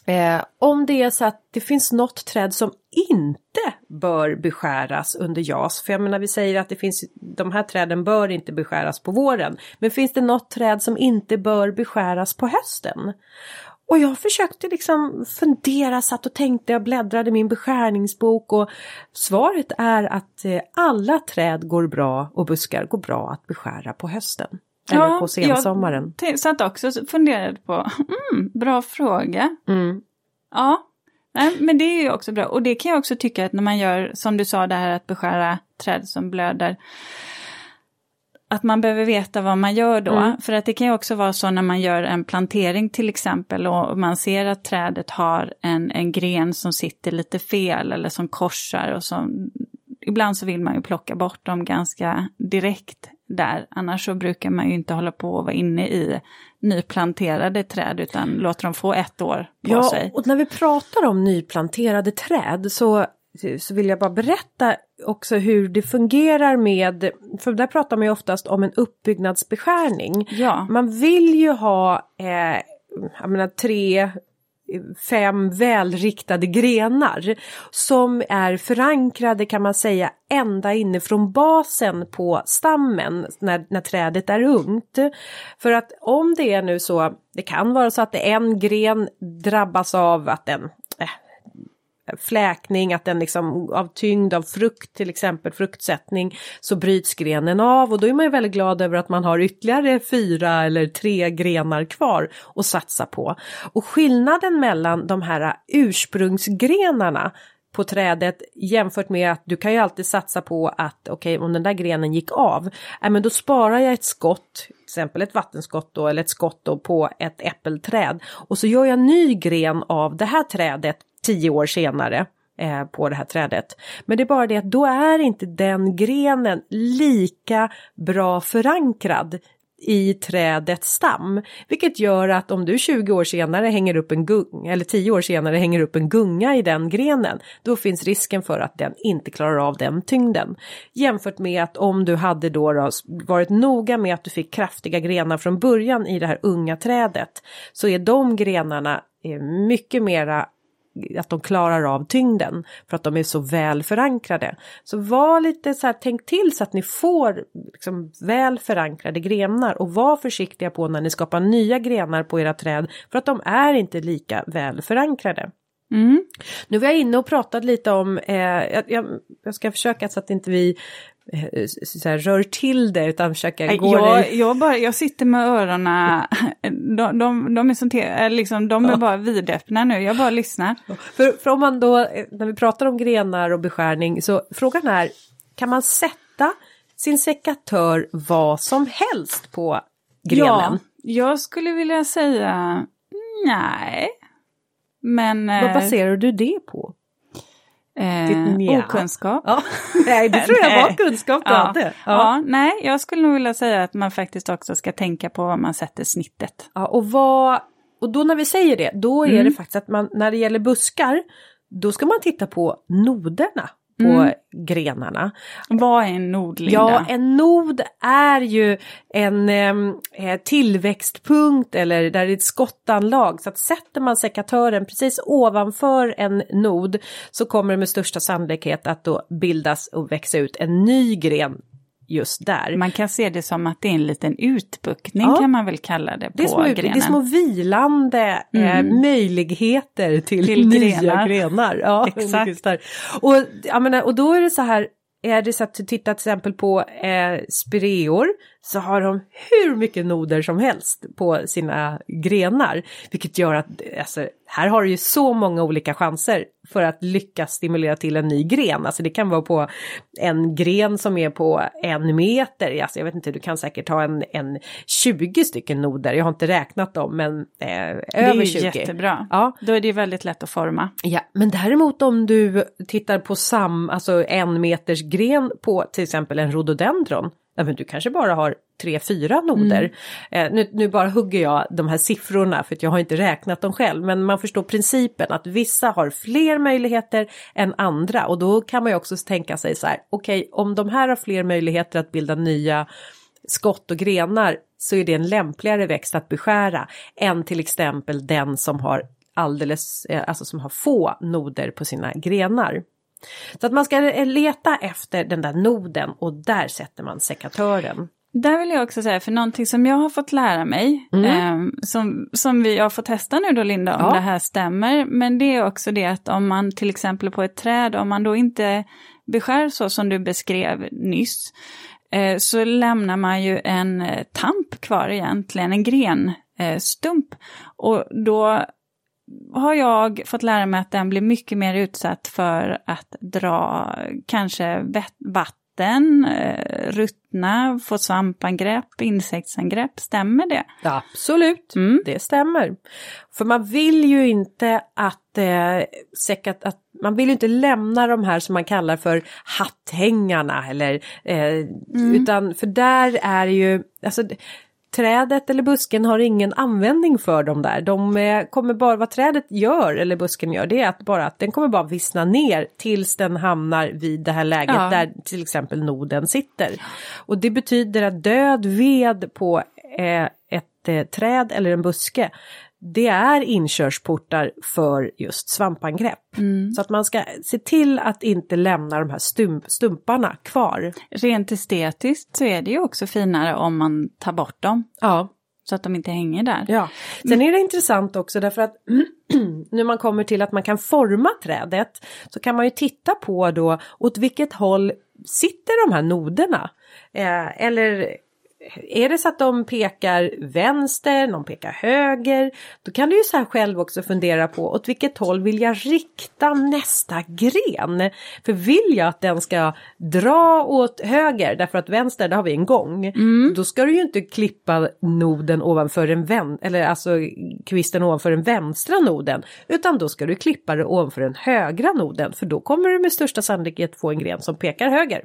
Eh, om det är så att det finns något träd som inte bör beskäras under jas. För jag menar vi säger att det finns, de här träden bör inte beskäras på våren. Men finns det något träd som inte bör beskäras på hösten? Och jag försökte liksom fundera, satt och tänkte, jag bläddrade i min beskärningsbok och svaret är att eh, alla träd går bra och buskar går bra att beskära på hösten. Eller på sensommaren. Jag satt också och funderade på, mm, bra fråga. Mm. Ja, Nej, men det är ju också bra. Och det kan jag också tycka att när man gör, som du sa, det här att beskära träd som blöder. Att man behöver veta vad man gör då. Mm. För att det kan ju också vara så när man gör en plantering till exempel och man ser att trädet har en, en gren som sitter lite fel eller som korsar och som Ibland så vill man ju plocka bort dem ganska direkt där. Annars så brukar man ju inte hålla på och vara inne i nyplanterade träd utan låter dem få ett år på Ja, sig. och när vi pratar om nyplanterade träd så, så vill jag bara berätta också hur det fungerar med, för där pratar man ju oftast om en uppbyggnadsbeskärning. Ja. Man vill ju ha, eh, jag menar tre, fem välriktade grenar som är förankrade kan man säga ända inifrån basen på stammen när, när trädet är ungt. För att om det är nu så, det kan vara så att en gren drabbas av att den fläkning, att den liksom av tyngd av frukt, till exempel fruktsättning, så bryts grenen av och då är man ju väldigt glad över att man har ytterligare fyra eller tre grenar kvar att satsa på. Och skillnaden mellan de här ursprungsgrenarna på trädet jämfört med att du kan ju alltid satsa på att okej okay, om den där grenen gick av, äh, men då sparar jag ett skott, till exempel ett vattenskott då eller ett skott då på ett äppelträd och så gör jag ny gren av det här trädet tio år senare eh, på det här trädet. Men det är bara det att då är inte den grenen lika bra förankrad i trädets stam. Vilket gör att om du 20 år senare hänger upp en gunga, eller 10 år senare hänger upp en gunga i den grenen, då finns risken för att den inte klarar av den tyngden. Jämfört med att om du hade då, då varit noga med att du fick kraftiga grenar från början i det här unga trädet, så är de grenarna eh, mycket mera att de klarar av tyngden för att de är så väl förankrade. Så var lite så här, tänk till så att ni får liksom väl förankrade grenar och var försiktiga på när ni skapar nya grenar på era träd för att de är inte lika väl förankrade. Mm. Nu var jag inne och pratade lite om, eh, jag, jag, ska försöka så att inte vi så här, rör till det utan försöka Nej, gå jag, i... jag, bara, jag sitter med öronen, de, de, de är, som te, eh, liksom, de är Ja. bara vidöppna nu, jag bara lyssnar. För, för om man då, eh, när vi pratar om grenar och beskärning, så frågan är, kan man sätta sin sekatör vad som helst på grenen? Ja, jag skulle vilja säga nej. Men Vad eh, baserar du det på? Eh, okunskap. Ja, nej, det tror jag var kunskap du Ja. hade. Ja. Ja. nej, jag skulle nog vilja säga att man faktiskt också ska tänka på var man sätter snittet. Ja, och, vad, och då när vi säger det, då är Mm. det faktiskt att man, när det gäller buskar, då ska man titta på noderna på Mm. grenarna. Vad är en nod, Linda? Ja, en nod är ju en eh, tillväxtpunkt eller där det är ett skottanlag. Så att sätter man sekatören precis ovanför en nod så kommer det med största sannolikhet att då bildas och växa ut en ny gren just där. Man kan se det som att det är en liten utbuktning Ja. kan man väl kalla det på Det är, små, det grenen. är små vilande Mm. eh, möjligheter till, Till nya grenar. grenar. Ja, Exakt. Och, jag menar, och då är det så här, är det så att du tittar till exempel på eh, spireor så har de hur mycket noder som helst på sina grenar. Vilket gör att alltså, här har du ju så många olika chanser för att lyckas stimulera till en ny gren. Alltså det kan vara på en gren som är på en meter. Alltså jag vet inte, du kan säkert ha en, en 20 stycken noder. Jag har inte räknat dem men eh, det är över ju 20. jättebra. Ja. Då är det ju väldigt lätt att forma. Ja, men däremot om du tittar på sam, alltså en meters gren på till exempel en rhododendron. Ja, men du kanske bara har tre, fyra noder. Eh, nu, nu bara hugger jag de här siffrorna för att jag har inte räknat dem själv. Men man förstår principen att vissa har fler möjligheter än andra. Och då kan man ju också tänka sig så här, okej om de här har fler möjligheter att bilda nya skott och grenar så är det en lämpligare växt att beskära än till exempel den som har alldeles, eh, alltså som har få noder på sina grenar. Så att man ska leta efter den där noden och där sätter man sekatören. Där vill jag också säga, för någonting som jag har fått lära mig, eh, som, som vi har fått testa nu då Linda, om Ja. det här stämmer, men det är också det att om man till exempel på ett träd, om man då inte beskär så som du beskrev nyss, eh, så lämnar man ju en eh, tamp kvar egentligen, en grenstump. Eh, stump. och då har jag fått lära mig att den blir mycket mer utsatt för att dra kanske vatten, eh, ruttna, få svampangrepp, insektsangrepp. Stämmer det? Absolut, Mm. det stämmer. För man vill ju inte att, eh, säkert, att man vill ju inte lämna de här som man kallar för hatthängarna eller eh, utan för där är ju alltså Trädet eller busken har ingen användning för dem där. De eh, kommer bara, vad trädet gör eller busken gör det är att bara att den kommer bara vissna ner tills den hamnar vid det här läget Ja. där till exempel noden sitter. Och det betyder att död ved på eh, ett eh, träd eller en buske det är inkörsportar för just svampangrepp. Så att man ska se till att inte lämna de här stump, stumparna kvar. Rent estetiskt så är det ju också finare om man tar bort dem, Ja, så att de inte hänger där. Ja, sen är det intressant också därför att när man kommer till att man kan forma trädet så kan man ju titta på då åt vilket håll sitter de här noderna. Eh, eller är det så att de pekar vänster, de pekar höger, då kan du ju så här själv också fundera på åt vilket håll vill jag rikta nästa gren? För vill jag att den ska dra åt höger därför att vänster, där har vi en gång, då ska du ju inte klippa noden ovanför en vän eller alltså kvisten ovanför den vänstra noden, utan då ska du klippa det ovanför den högra noden, för då kommer du med största sannolikhet få en gren som pekar höger.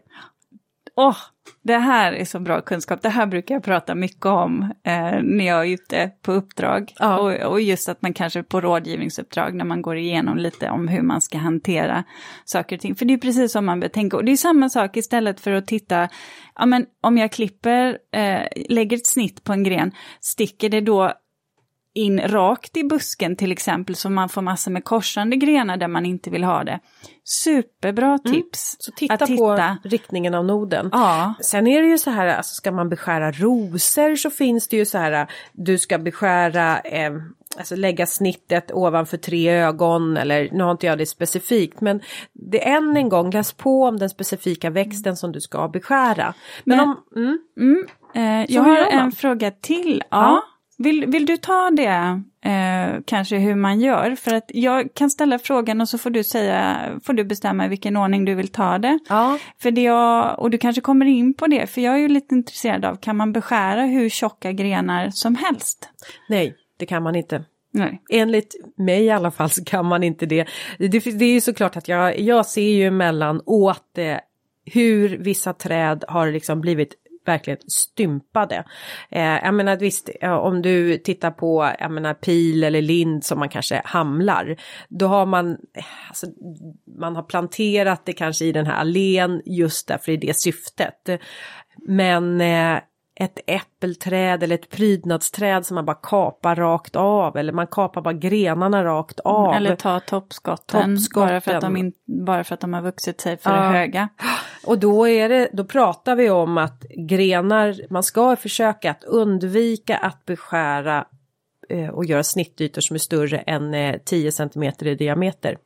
Åh, det här är så bra kunskap. Det här brukar jag prata mycket om eh, när jag är ute på uppdrag. Ja. Och, och just att man kanske på rådgivningsuppdrag när man går igenom lite om hur man ska hantera saker och ting. För det är precis som man bör tänka. Och det är samma sak istället för att titta, ja men om jag klipper, eh, lägger ett snitt på en gren, sticker det då in rakt i busken till exempel så man får massor med korsande grenar där man inte vill ha det. Superbra tips. Så titta, att på riktningen av noden. Ja. Sen är det ju så här, alltså ska man beskära rosor så finns det ju så här, du ska beskära, eh, alltså lägga snittet ovanför tre ögon eller nu har inte jag det specifikt men det är än en gång, läs på om den specifika växten som du ska beskära. Men, Men- om, mm, Mm, eh, jag har en fråga till. Ja. Ja. Vill, vill du ta det, eh, kanske hur man gör? För att jag kan ställa frågan och så får du säga, får du bestämma i vilken ordning du vill ta det. ja, För det jag, och du kanske kommer in på det, för jag är ju lite intresserad av, kan man beskära hur tjocka grenar som helst? nej det kan man inte. Nej. Enligt mig i alla fall så kan man inte det. Det, det är ju såklart att jag, jag ser ju emellan åt eh, hur vissa träd har liksom blivit verkligen stympade. Eh, jag menar visst, om du tittar på jag menar, pil eller lind som man kanske hamlar. Då har man, alltså, man har planterat det kanske i den här allén just därför i det syftet. Men eh, ett äppelträd eller ett prydnadsträd som man bara kapar rakt av eller man kapar bara grenarna rakt av. Eller ta toppskotten, Toppskotten. Bara, för att de in, bara för att de har vuxit sig för Ja. höga. Och då är det, då pratar vi om att grenar, man ska försöka att undvika att beskära eh, och göra snittytor som är större än eh, 10 cm i diameter.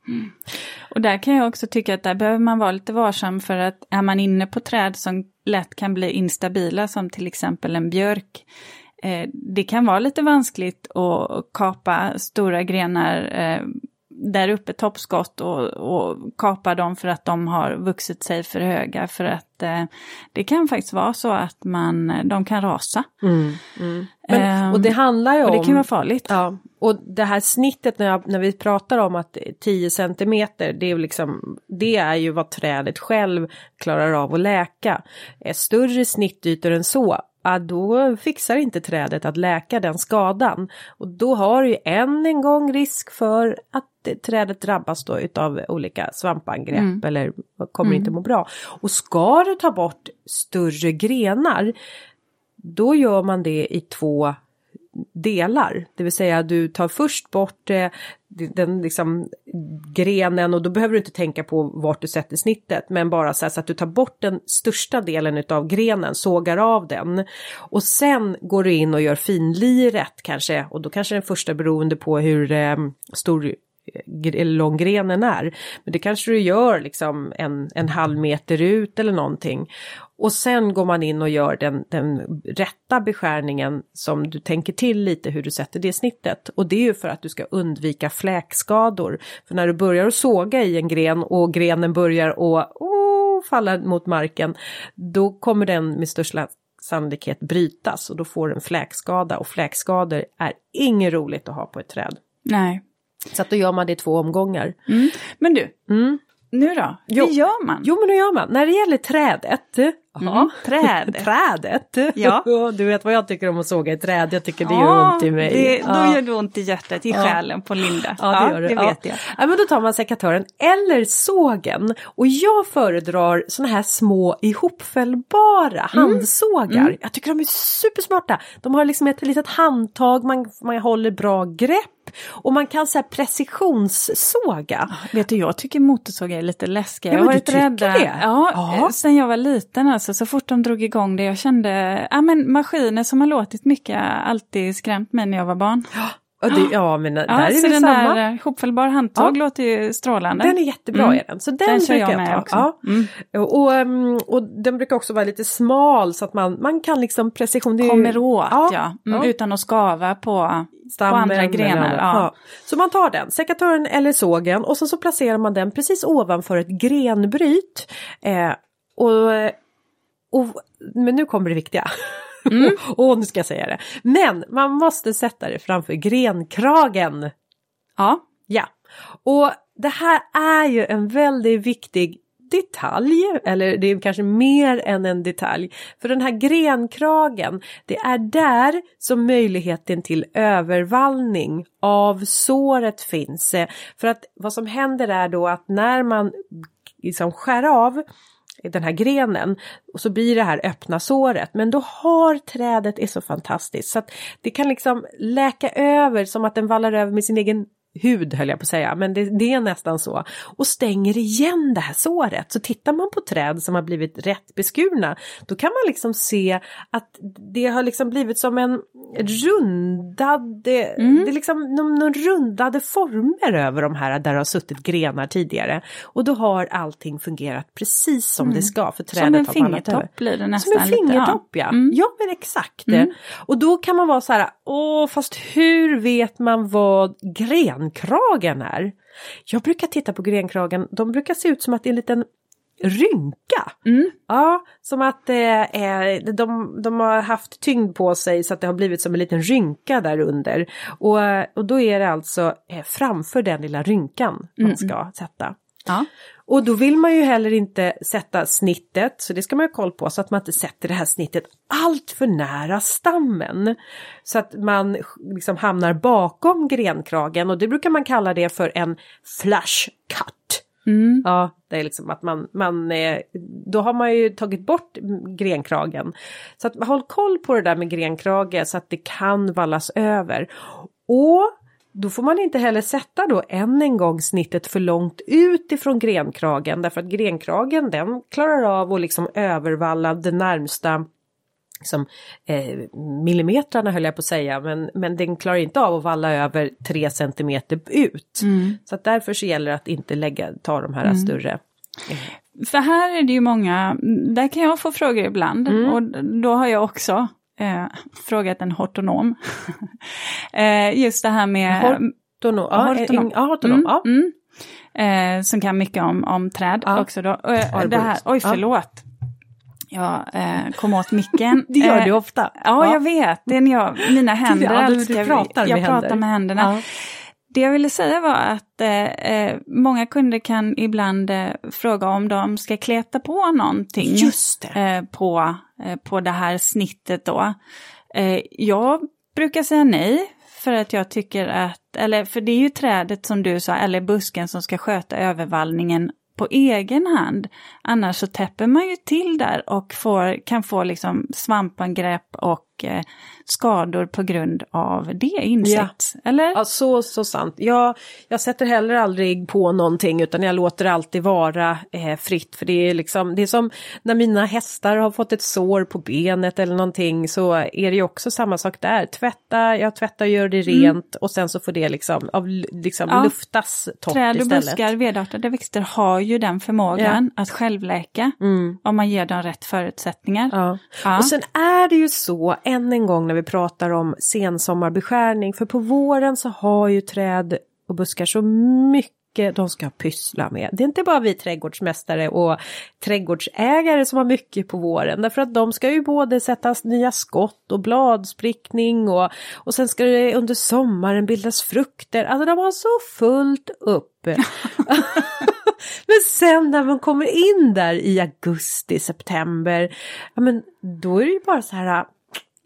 Och där kan jag också tycka att där behöver man vara lite varsam för att är man inne på träd som lätt kan bli instabila som till exempel en björk. Eh, det kan vara lite vanskligt att kapa stora grenar eh, där uppe, toppskott och, och kapa dem för att de har vuxit sig för höga. För att eh, det kan faktiskt vara så att man, de kan rasa. Mm, mm. Men, Ehm, och det handlar ju Och om... det kan vara farligt. Ja, och det här snittet när, jag, när vi pratar om att 10 centimeter, det är, ju liksom, det är ju vad trädet själv klarar av att läka. Är större snittytor än så, ja, då fixar inte trädet att läka den skadan. Och då har du ju än en gång risk för att trädet drabbas då utav olika svampangrepp eller kommer inte må bra. Och ska du ta bort större grenar, då gör man det i två delar. Det vill säga du tar först bort eh, den liksom grenen och då behöver du inte tänka på vart du sätter snittet men bara så, här, så att du tar bort den största delen utav grenen, sågar av den och sen går du in och gör finliret kanske och då kanske den första beroende på hur eh, stor eh, eller lång grenen är. Men det kanske du gör liksom en, en halv meter ut eller någonting. Och sen går man in och gör den, den rätta beskärningen som du tänker till lite hur du sätter det snittet. Och det är ju för att du ska undvika fläkskador. För när du börjar att såga i en gren och grenen börjar att oh, falla mot marken, då kommer den med största sannolikhet brytas och då får du en fläkskada och fläkskador är inget roligt att ha på ett träd. Nej. Så att då gör man det i två omgångar. Mm. Men du, Mm. Nu då? Jo. Hur gör man? Jo men då gör man. När det gäller trädet. Mm, träd. trädet. Ja. Du vet vad jag tycker om att såga i träd. Jag tycker det gör ont i mig. Det, då ja. gör det ont i hjärtat, i Ja. själen på Linda. Ja, det gör det. det ja. vet jag. Ja, men då tar man sekatören eller sågen. Och jag föredrar såna här små ihopfällbara handsågar. Jag tycker de är supersmarta. De har liksom ett litet handtag, man, man håller bra grepp. Och man kan så här precisionssåga. Vet du, jag tycker motorsågar är lite läskiga. Ja, jag har varit rädda. det? Ja, Ja. sen jag var liten alltså, så fort de drog igång det, jag kände, ja men maskiner som har låtit mycket alltid skrämt mig när jag var barn. Och det, ja men där Ja, är det den samma. där ihopfällbar handtag Ja. låter ju strålande. Den är jättebra Mm. är den. Så den, Den brukar jag jag, ta. också. Ja. Mm. Och, ehm, och den brukar också vara lite smal så att man, man kan liksom precision. Kommer åt, ja. Ja, Mm. Utan att skava på, på Stammen andra eller grenar. andra. Ja. Så man tar den, sekatören eller sågen och sen så placerar man den precis ovanför ett grenbryt. Eh, och, och, men nu kommer det viktiga. Mm. Åh, nu ska jag säga det. Men man måste sätta det framför grenkragen. ja. Ja, och det här är ju en väldigt viktig detalj, eller det är kanske mer än en detalj. För den här grenkragen, det är där som möjligheten till övervallning av såret finns. För att vad som händer är då att när man liksom skär av den här grenen och så blir det här öppna såret. Men då har trädet är så fantastiskt så att det kan liksom läka över som att den vallar över med sin egen hud höll jag på att säga, men det, det, är nästan så. Och stänger igen det här såret. Så tittar man på träd som har blivit rätt beskurna, då kan man liksom se att det har liksom blivit som en rundad, mm. det är liksom någon, någon rundade former över de här där det har suttit grenar tidigare. Och då har allting fungerat precis som mm. det ska för trädet Som en fingertopp blir det nästan. Som en fingertopp ja. Mm. Ja men exakt. Mm. Och då kan man vara så här, åh fast hur vet man vad grenkragen är? Jag brukar titta på grenkragen, de brukar se ut som att det är en liten rynka. Mm. Ja, som att eh, de, de har haft tyngd på sig så att det har blivit som en liten rynka där under. Och, och då är det alltså eh, framför den lilla rynkan man mm. ska sätta. Ja. Och då vill man ju heller inte sätta snittet, så det ska man ha koll på, så att man inte sätter det här snittet allt för nära stammen. Så att man liksom hamnar bakom grenkragen och det brukar man kalla det för en flash cut. Mm. Ja, det är liksom att man, man då har man ju tagit bort grenkragen. Så att håll koll på det där med grenkrage så att det kan vallas över. Och då får man inte heller sätta då än en gång snittet för långt ut ifrån grenkragen därför att grenkragen den klarar av att liksom övervalla det närmsta liksom, eh, millimetrarna höll jag på att säga men, men den klarar inte av att valla över tre centimeter ut. Mm. Så att därför så gäller det att inte lägga, ta de här mm. större. För här är det ju många, där kan jag få frågor ibland mm. och då har jag också eh, frågat en hortonom. eh, just det här med... Hortonom, ja, hortonom. Ja, hortonom, mm, ja. Mm. Eh, som kan mycket om, om träd ja. också då. Eh, det här, oj förlåt. Jag eh, kom åt micken. det gör du ofta. Ja, ja, jag vet. Det är när jag, mina händer ja, du, du pratar jag med pratar med händerna. Det jag ville säga var att eh, eh, många kunder kan ibland eh, fråga om de ska kleta på någonting eh, på, eh, Eh, på det här snittet då. Eh, jag brukar säga nej för att jag tycker att, eller för det är ju trädet som du sa, eller busken som ska sköta övervallningen på egen hand. Annars så täpper man ju till där och får, kan få liksom svampangrepp och eh, skador på grund av det, insekt. Ja. Eller? Ja, så, så sant. Jag, jag sätter heller aldrig på någonting utan jag låter alltid vara eh, fritt. För det är liksom, det är som när mina hästar har fått ett sår på benet eller någonting så är det ju också samma sak där. Tvätta, jag tvättar och gör det mm. rent och sen så får det liksom, av, liksom ja. luftas torrt Träd och istället. buskar, vedartade växter har ju den förmågan ja. att självläka mm. om man ger dem rätt förutsättningar. Ja. Och sen är det ju så, än en gång när vi pratar om sensommarbeskärning. För på våren så har ju träd och buskar så mycket de ska pyssla med. Det är inte bara vi trädgårdsmästare och trädgårdsägare som har mycket på våren. Därför att de ska ju både sätta nya skott och bladsprickning och, och sen ska det under sommaren bildas frukter. Alltså de har så fullt upp. men sen när man kommer in där i augusti, september, ja men då är det ju bara så här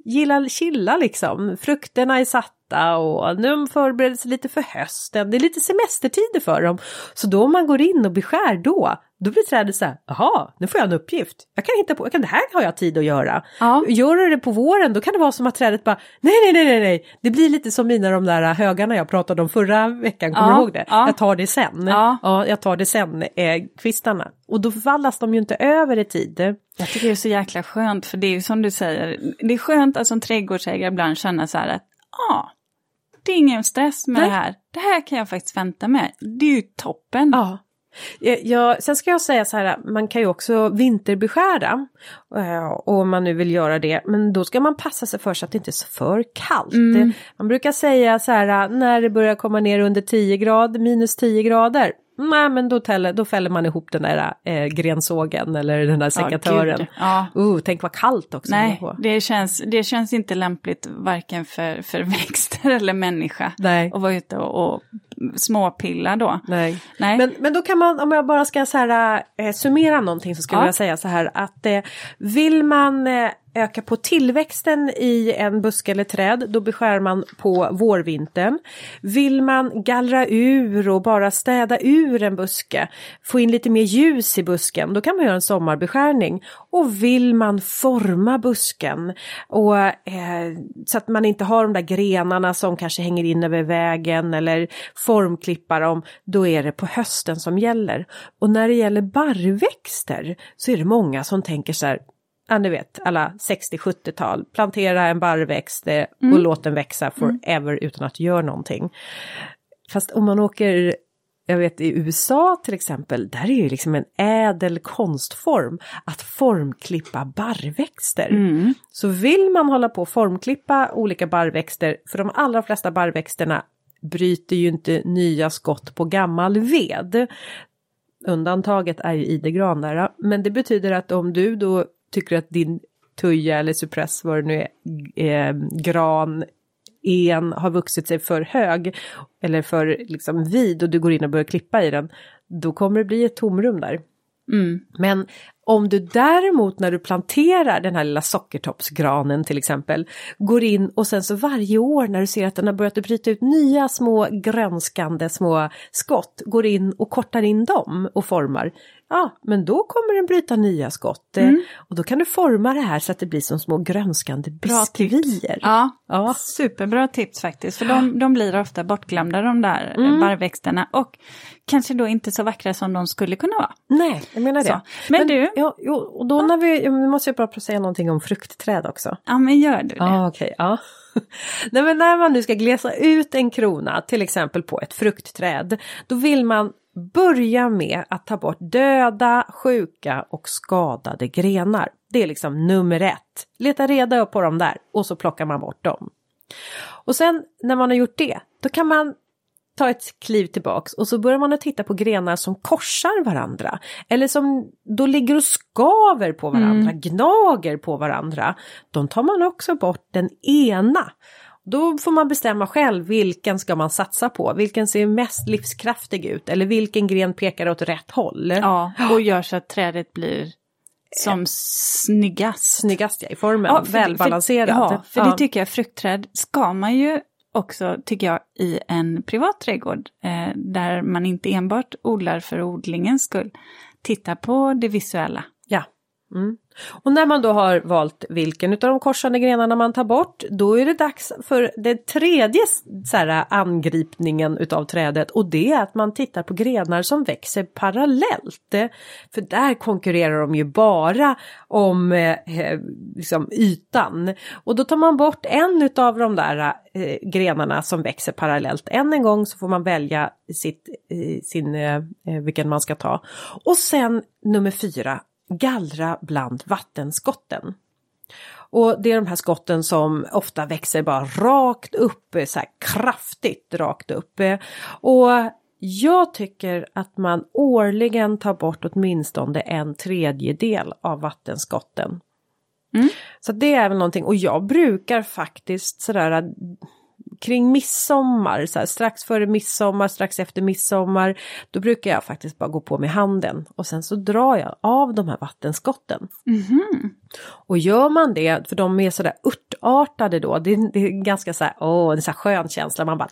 Gilla chilla liksom. Frukterna är satta och nu förbereder sig lite för hösten. Det är lite semestertider för dem. Så då om man går in och beskär då, då blir trädet så här, jaha, nu får jag en uppgift. Jag kan hitta på, jag kan, det här har jag tid att göra. Ja. Gör du det på våren då kan det vara som att trädet bara, nej, nej, nej, nej, nej. Det blir lite som mina de där högarna jag pratade om förra veckan, kommer ja. du ihåg det? Ja. Jag tar det sen. Ja. ja, jag tar det sen, eh, kvistarna. Och då vallas de ju inte över i tid. Jag tycker det är så jäkla skönt, för det är ju som du säger, det är skönt att som trädgårdsägare ibland känna så här att, ah, det är ingen stress med Nej. det här. Det här kan jag faktiskt vänta med. Det är ju toppen. Ja. Ja, sen ska jag säga så här, man kan ju också vinterbeskära. eh, Om man nu vill göra det, men då ska man passa sig för så att det inte är så för kallt. Mm. Man brukar säga så här, när det börjar komma ner under 10 grader, minus 10 grader. Nej men då, täller, då fäller man ihop den där eh, grensågen eller den där sekatören. gud. Ja. uh, tänk vad kallt också. Nej, det känns, det känns inte lämpligt varken för, för växter eller människa Nej. att vara ute och, och småpilla då. Nej. Nej. Men, men då kan man, om jag bara ska så här, eh, summera någonting så skulle Ja. jag säga så här att eh, vill man eh, öka på tillväxten i en buske eller träd, då beskär man på vårvintern. Vill man gallra ur och bara städa ur en buske, få in lite mer ljus i busken, då kan man göra en sommarbeskärning. Och vill man forma busken och, eh, så att man inte har de där grenarna som kanske hänger in över vägen eller formklippa dem, då är det på hösten som gäller. Och när det gäller barrväxter så är det många som tänker så här, ja ni vet alla 60-70-tal, plantera en barrväxt eh, och Mm. låt den växa forever utan att göra någonting. Fast om man åker, jag vet i USA till exempel, där är ju liksom en ädel konstform att formklippa barrväxter. Mm. Så vill man hålla på och formklippa olika barrväxter, för de allra flesta barrväxterna bryter ju inte nya skott på gammal ved. Undantaget är ju idegran där, men det betyder att om du då tycker att din tuja eller cypress, vad det nu är, eh, gran, en har vuxit sig för hög eller för liksom vid och du går in och börjar klippa i den, då kommer det bli ett tomrum där. Mm. Men om du däremot när du planterar den här lilla sockertoppsgranen till exempel går in och sen så varje år när du ser att den har börjat bryta ut nya små grönskande små skott går in och kortar in dem och formar. Ja, men då kommer den bryta nya skott eh, och då kan du forma det här så att det blir som små grönskande biskvier. Ja, Ja. superbra tips faktiskt. För de, de blir ofta bortglömda de där Mm. barrväxterna. Och kanske då inte så vackra som de skulle kunna vara. Nej, jag menar det. Så. Men du- Ja, och då när vi, nu måste jag bara säga någonting om fruktträd också. Ja, men gör du det? Ja, okej. ja. Nej, men när man nu ska glesa ut en krona, till exempel på ett fruktträd, då vill man börja med att ta bort döda, sjuka och skadade grenar. Det är liksom nummer ett. Leta reda på dem där och så plockar man bort dem. Och sen när man har gjort det, då kan man ta ett kliv tillbaks och så börjar man att titta på grenar som korsar varandra. Eller som då ligger och skaver på varandra, gnager på varandra. De tar man också bort den ena. Då får man bestämma själv vilken ska man satsa på, vilken ser mest livskraftig ut eller vilken gren pekar åt rätt håll. Ja, och gör så att trädet blir som snyggast. Snyggast ja, i formen, Ja. För, ja, för Ja. det tycker jag fruktträd ska man ju också, tycker jag, i en privat trädgård. Eh, där man inte enbart odlar för odlingens skull. Titta på det visuella. Mm. Och när man då har valt vilken av de korsande grenarna man tar bort, då är det dags för den tredje så här, angripningen utav trädet och det är att man tittar på grenar som växer parallellt. För där konkurrerar de ju bara om eh, eh, liksom ytan. Och då tar man bort en utav de där eh, grenarna som växer parallellt. Än en gång så får man välja sitt, eh, sin, eh, eh vilken man ska ta. Och sen nummer fyra, gallra bland vattenskotten. Och det är de här skotten som ofta växer bara rakt upp, så här kraftigt rakt upp. Och jag tycker att man årligen tar bort åtminstone en tredjedel av vattenskotten. Mm. Så det är väl någonting och jag brukar faktiskt sådär kring midsommar, så här, strax före midsommar, strax efter midsommar, då brukar jag faktiskt bara gå på med handen och sen så drar jag av de här vattenskotten. Mhm. Och gör man det, för de är sådär örtartade då, det, är- det är ganska så här, åh, en så här skön känsla, man bara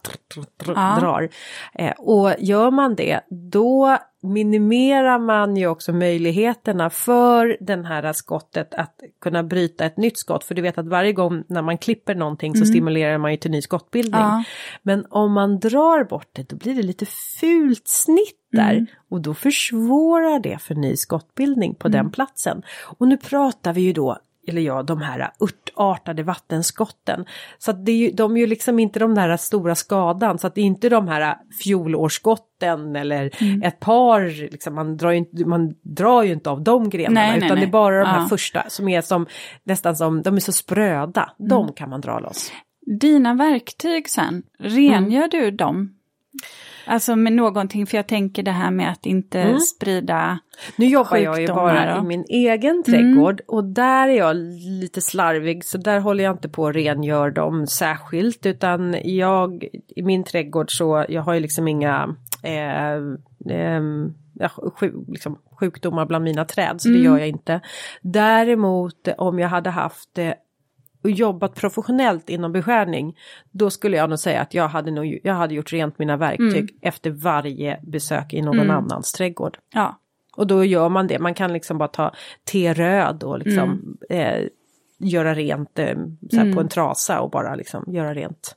Ja. drar. Eh, och gör man det, då minimerar man ju också möjligheterna för den här skottet att kunna bryta ett nytt skott. För du vet att varje gång när man klipper någonting så stimulerar man ju till ny skottbildning. Ja. Men om man drar bort det då blir det lite fult snitt där och då försvårar det för ny skottbildning på den platsen. Och nu pratar vi ju då, eller ja, de här örtartade vattenskotten. Så att det är ju, de är ju liksom inte de där stora skadan så att det är inte de här fjolårsskotten eller ett par, liksom, man, drar ju inte, man drar ju inte av de grenarna Nej, nej, utan det nej. är bara de här Ja. första som är som nästan som, de är så spröda, de kan man dra loss. Dina verktyg sen, rengör Mm. du dem? Alltså med någonting, för jag tänker det här med att inte Mm. sprida... Nu jobbar jag ju bara då. i min egen trädgård och där är jag lite slarvig så där håller jag inte på att rengöra dem särskilt utan jag i min trädgård så jag har ju liksom inga eh, ja, sjuk, liksom, sjukdomar bland mina träd, så Mm. det gör jag inte. Däremot eh, om jag hade haft eh, och jobbat professionellt inom beskärning, då skulle jag nog säga att jag hade, nog, jag hade gjort rent mina verktyg Mm. efter varje besök i någon Mm. annans trädgård. Ja. Och då gör man det, man kan liksom bara ta te röd och liksom Mm. eh, göra rent eh, så här på en trasa och bara liksom göra rent.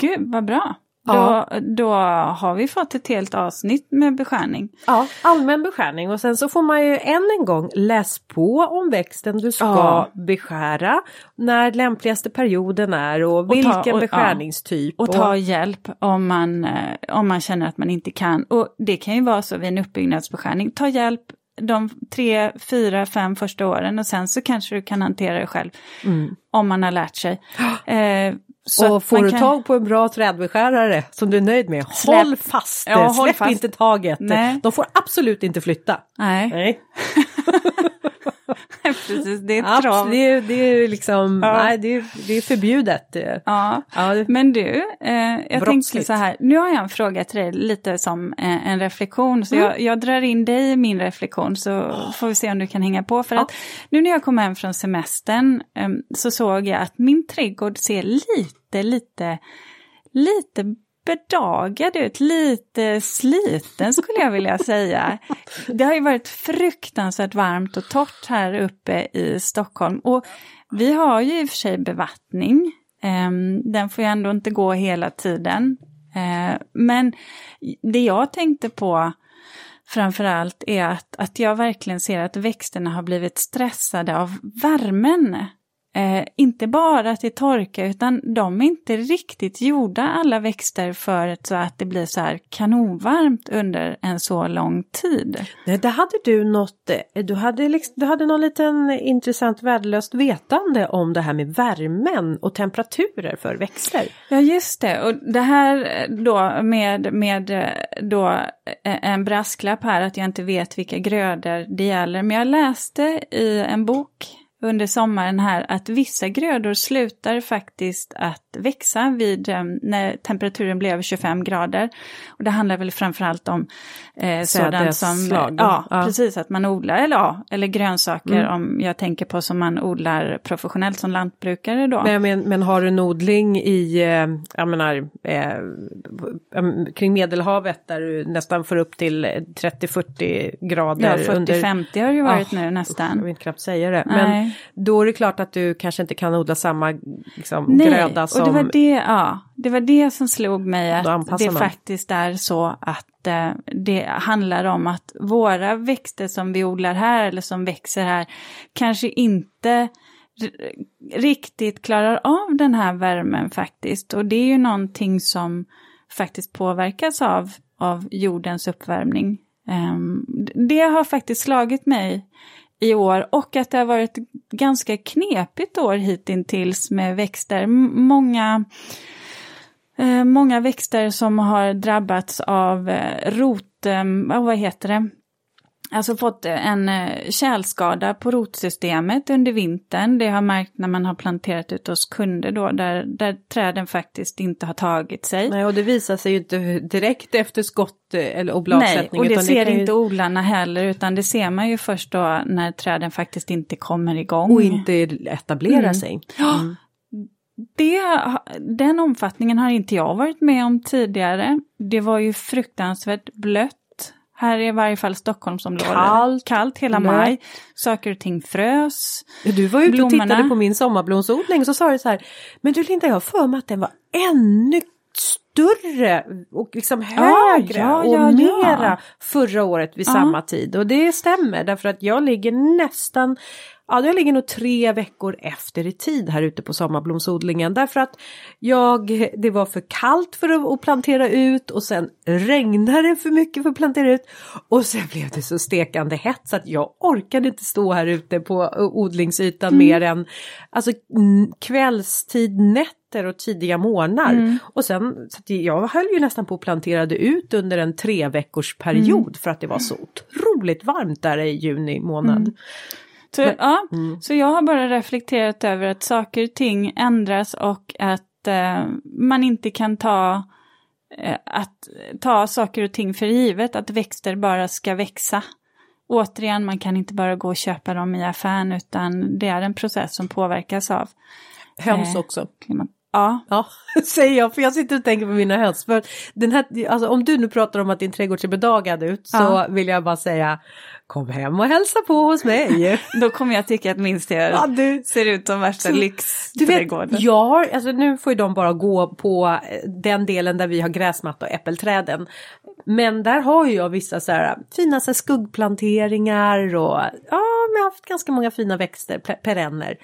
Gud, vad bra. Ja. Då, då har vi fått ett helt avsnitt med beskärning. Ja, allmän beskärning och sen så får man ju än en gång läs på om växten du ska Ja. beskära, när lämpligaste perioden är och, Och ta- vilken och- beskärningstyp. Och ta hjälp om man, eh, om man känner att man inte kan. Och det kan ju vara så vid en uppbyggnadsbeskärning. Ta hjälp de tre, fyra, fem första åren och sen så kanske du kan hantera det själv. Mm. Om man har lärt sig. Eh, så och får du kan- tag på en bra trädbeskärare som du är nöjd med, Släpp- håll fast det, Ja, håll släpp fast. inte taget. Nej. De får absolut inte flytta. Nej, Nej, precis. Det är ett krav. det, är, det är liksom, Ja. nej det är, det är förbjudet. Ja. Ja, det, Men du, eh, jag Brottsligt. så här, nu har jag en fråga till dig lite som eh, en reflektion. Så Mm. jag, jag drar in dig i min reflektion så får vi se om du kan hänga på. För Ja. att nu när jag kom hem från semestern eh, så såg jag att min trädgård ser lite, lite, lite bedagad ut, lite sliten skulle jag vilja säga. Det har ju varit fruktansvärt varmt och torrt här uppe i Stockholm. Och vi har ju i och för sig bevattning. Ehm, den får ju ändå inte gå hela tiden. Ehm, men det jag tänkte på framförallt är att, att jag verkligen ser att växterna har blivit stressade av värmen. Eh, inte bara till torka utan de är inte riktigt gjorda alla växter för att- så att det blir så här kanonvarmt under en så lång tid. Nej, där hade du något, eh, du hade, liksom, du hade någon liten intressant värdelöst vetande om det här med värmen och temperaturer för växter. Ja just det, och det här eh, då med, med då en brasklapp här att jag inte vet vilka grödor det gäller. Men jag läste i en bok under sommaren här att vissa grödor slutar faktiskt att växa vid eh, när temperaturen blir över 25 grader. Och det handlar väl framförallt om eh, sådant som, ja, Ja. precis att man odlar, eller ja, eller grönsaker Mm. om jag tänker på som man odlar professionellt som lantbrukare då. Men, men, men har du en odling i, eh, jag menar, eh, kring Medelhavet där du nästan får upp till 30-40 grader. Ja, under, 40-50 har det ju varit Ah, nu Jag nästan. vill knappt säga det. Men Nej. då är det klart att du kanske inte kan odla samma liksom, Nej, gröda som... och det var det, ja, det var det som slog mig att det man. faktiskt är så att eh, det handlar om att våra växter som vi odlar här eller som växer här kanske inte riktigt klarar av den här värmen faktiskt. Och det är ju någonting som faktiskt påverkas av, av jordens uppvärmning. Ehm, det har faktiskt slagit mig i år och att det har varit ganska knepigt år hittills med växter. M- Många, eh, många växter som har drabbats av eh, rot, eh, vad heter det? Alltså fått en eh, kärlskada på rotsystemet under vintern. Det har märkt när man har planterat ut hos kunder då, där, där träden faktiskt inte har tagit sig. Nej, och det visar sig ju inte direkt efter skott eh, eller och Nej, och det ser kan ju- inte odlarna heller, utan det ser man ju först då när träden faktiskt inte kommer igång. Och inte etablera Mm. sig. Mm. det, den omfattningen har inte jag varit med om tidigare. Det var ju fruktansvärt blött. Här i varje fall Stockholmsområdet. Kallt, Kallt hela blött. maj. Saker och ting frös. Du var ute och tittade på min sommarblomsodling så sa du så här, men du Linda jag har för mig att den var ännu större och liksom högre ja, och ja, ja. mera förra året vid Ja. samma tid. Och det stämmer därför att jag ligger nästan Ja, jag ligger nog tre veckor efter i tid här ute på sommarblomsodlingen därför att jag, det var för kallt för att, plantera ut och sen regnade det för mycket för att plantera ut och sen blev det så stekande hett så att jag orkade inte stå här ute på odlingsytan Mm. mer än alltså kvällstid, nätter och tidiga morgnar. Mm. Och sen, så jag höll ju nästan på att plantera ut under en tre veckors period Mm. för att det var så otroligt varmt där i juni månad. Mm. Så, Men- ja, Mm. så jag har bara reflekterat över att saker och ting ändras och att eh, man inte kan ta eh, att ta saker och ting för givet, att växter bara ska växa. Återigen, man kan inte bara gå och köpa dem i affären utan det är en process som påverkas av Höns Eh, också. klimat. Ja, Ja, säger jag, för jag sitter och tänker på mina höns. För den här, alltså, om du nu pratar om att din trädgård ser bedagad ut så Ja. vill jag bara säga kom hem och hälsa på hos mig. då kommer jag tycka att min ser, ja, du, ser ut som värsta lyxträdgården. jag har, alltså nu får ju de bara gå på eh, den delen där vi har gräsmatta och äppelträden. Men där har ju jag vissa så här fina så här skuggplanteringar och ja, men jag har haft ganska många fina växter, pe- perenner.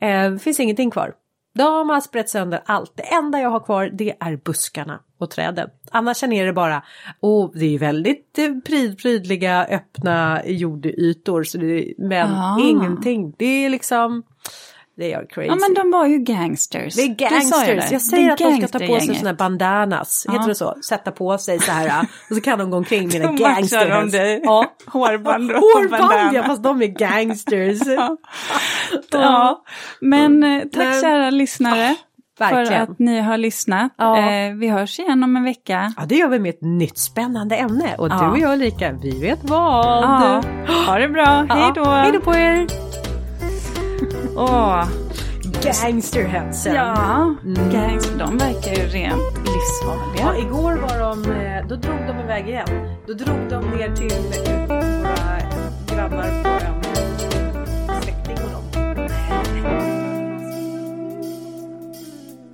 Eh, finns ingenting kvar. De har sprätt sönder allt. Det enda jag har kvar det är buskarna och träden. Annars är det bara, och det är väldigt eh, pryd, prydliga öppna jordytor. Så det, men Ah. ingenting. Det är liksom, det är crazy. Ja men de var ju gangsters. Det är gangsters. det. Jag säger Det att de ska ta på sig såna här bandanas. Ja. Heter det så? Sätta på sig så här. Och så kan de gå omkring med Då en matchar gangster. de dig. Ja. Hårband och Hårband ja, fast de är gangsters. Ja. Ja, men eh, tack Men- kära lyssnare för Verkligen. att ni har lyssnat. Ja. Eh, vi hörs igen om en vecka. Ja, det gör vi med ett nytt spännande ämne. Och Ja. du och jag Ulrika, vi vet vad. Ja. Ha det bra, Ja. hej då! Hej då på er. Åh, Gangsterhetsen. ja, Mm. gangs, de verkar ju rent livsfarliga. Ja, igår var de, eh, då drog de iväg igen. Då drog de ner till eh, grannar på ön.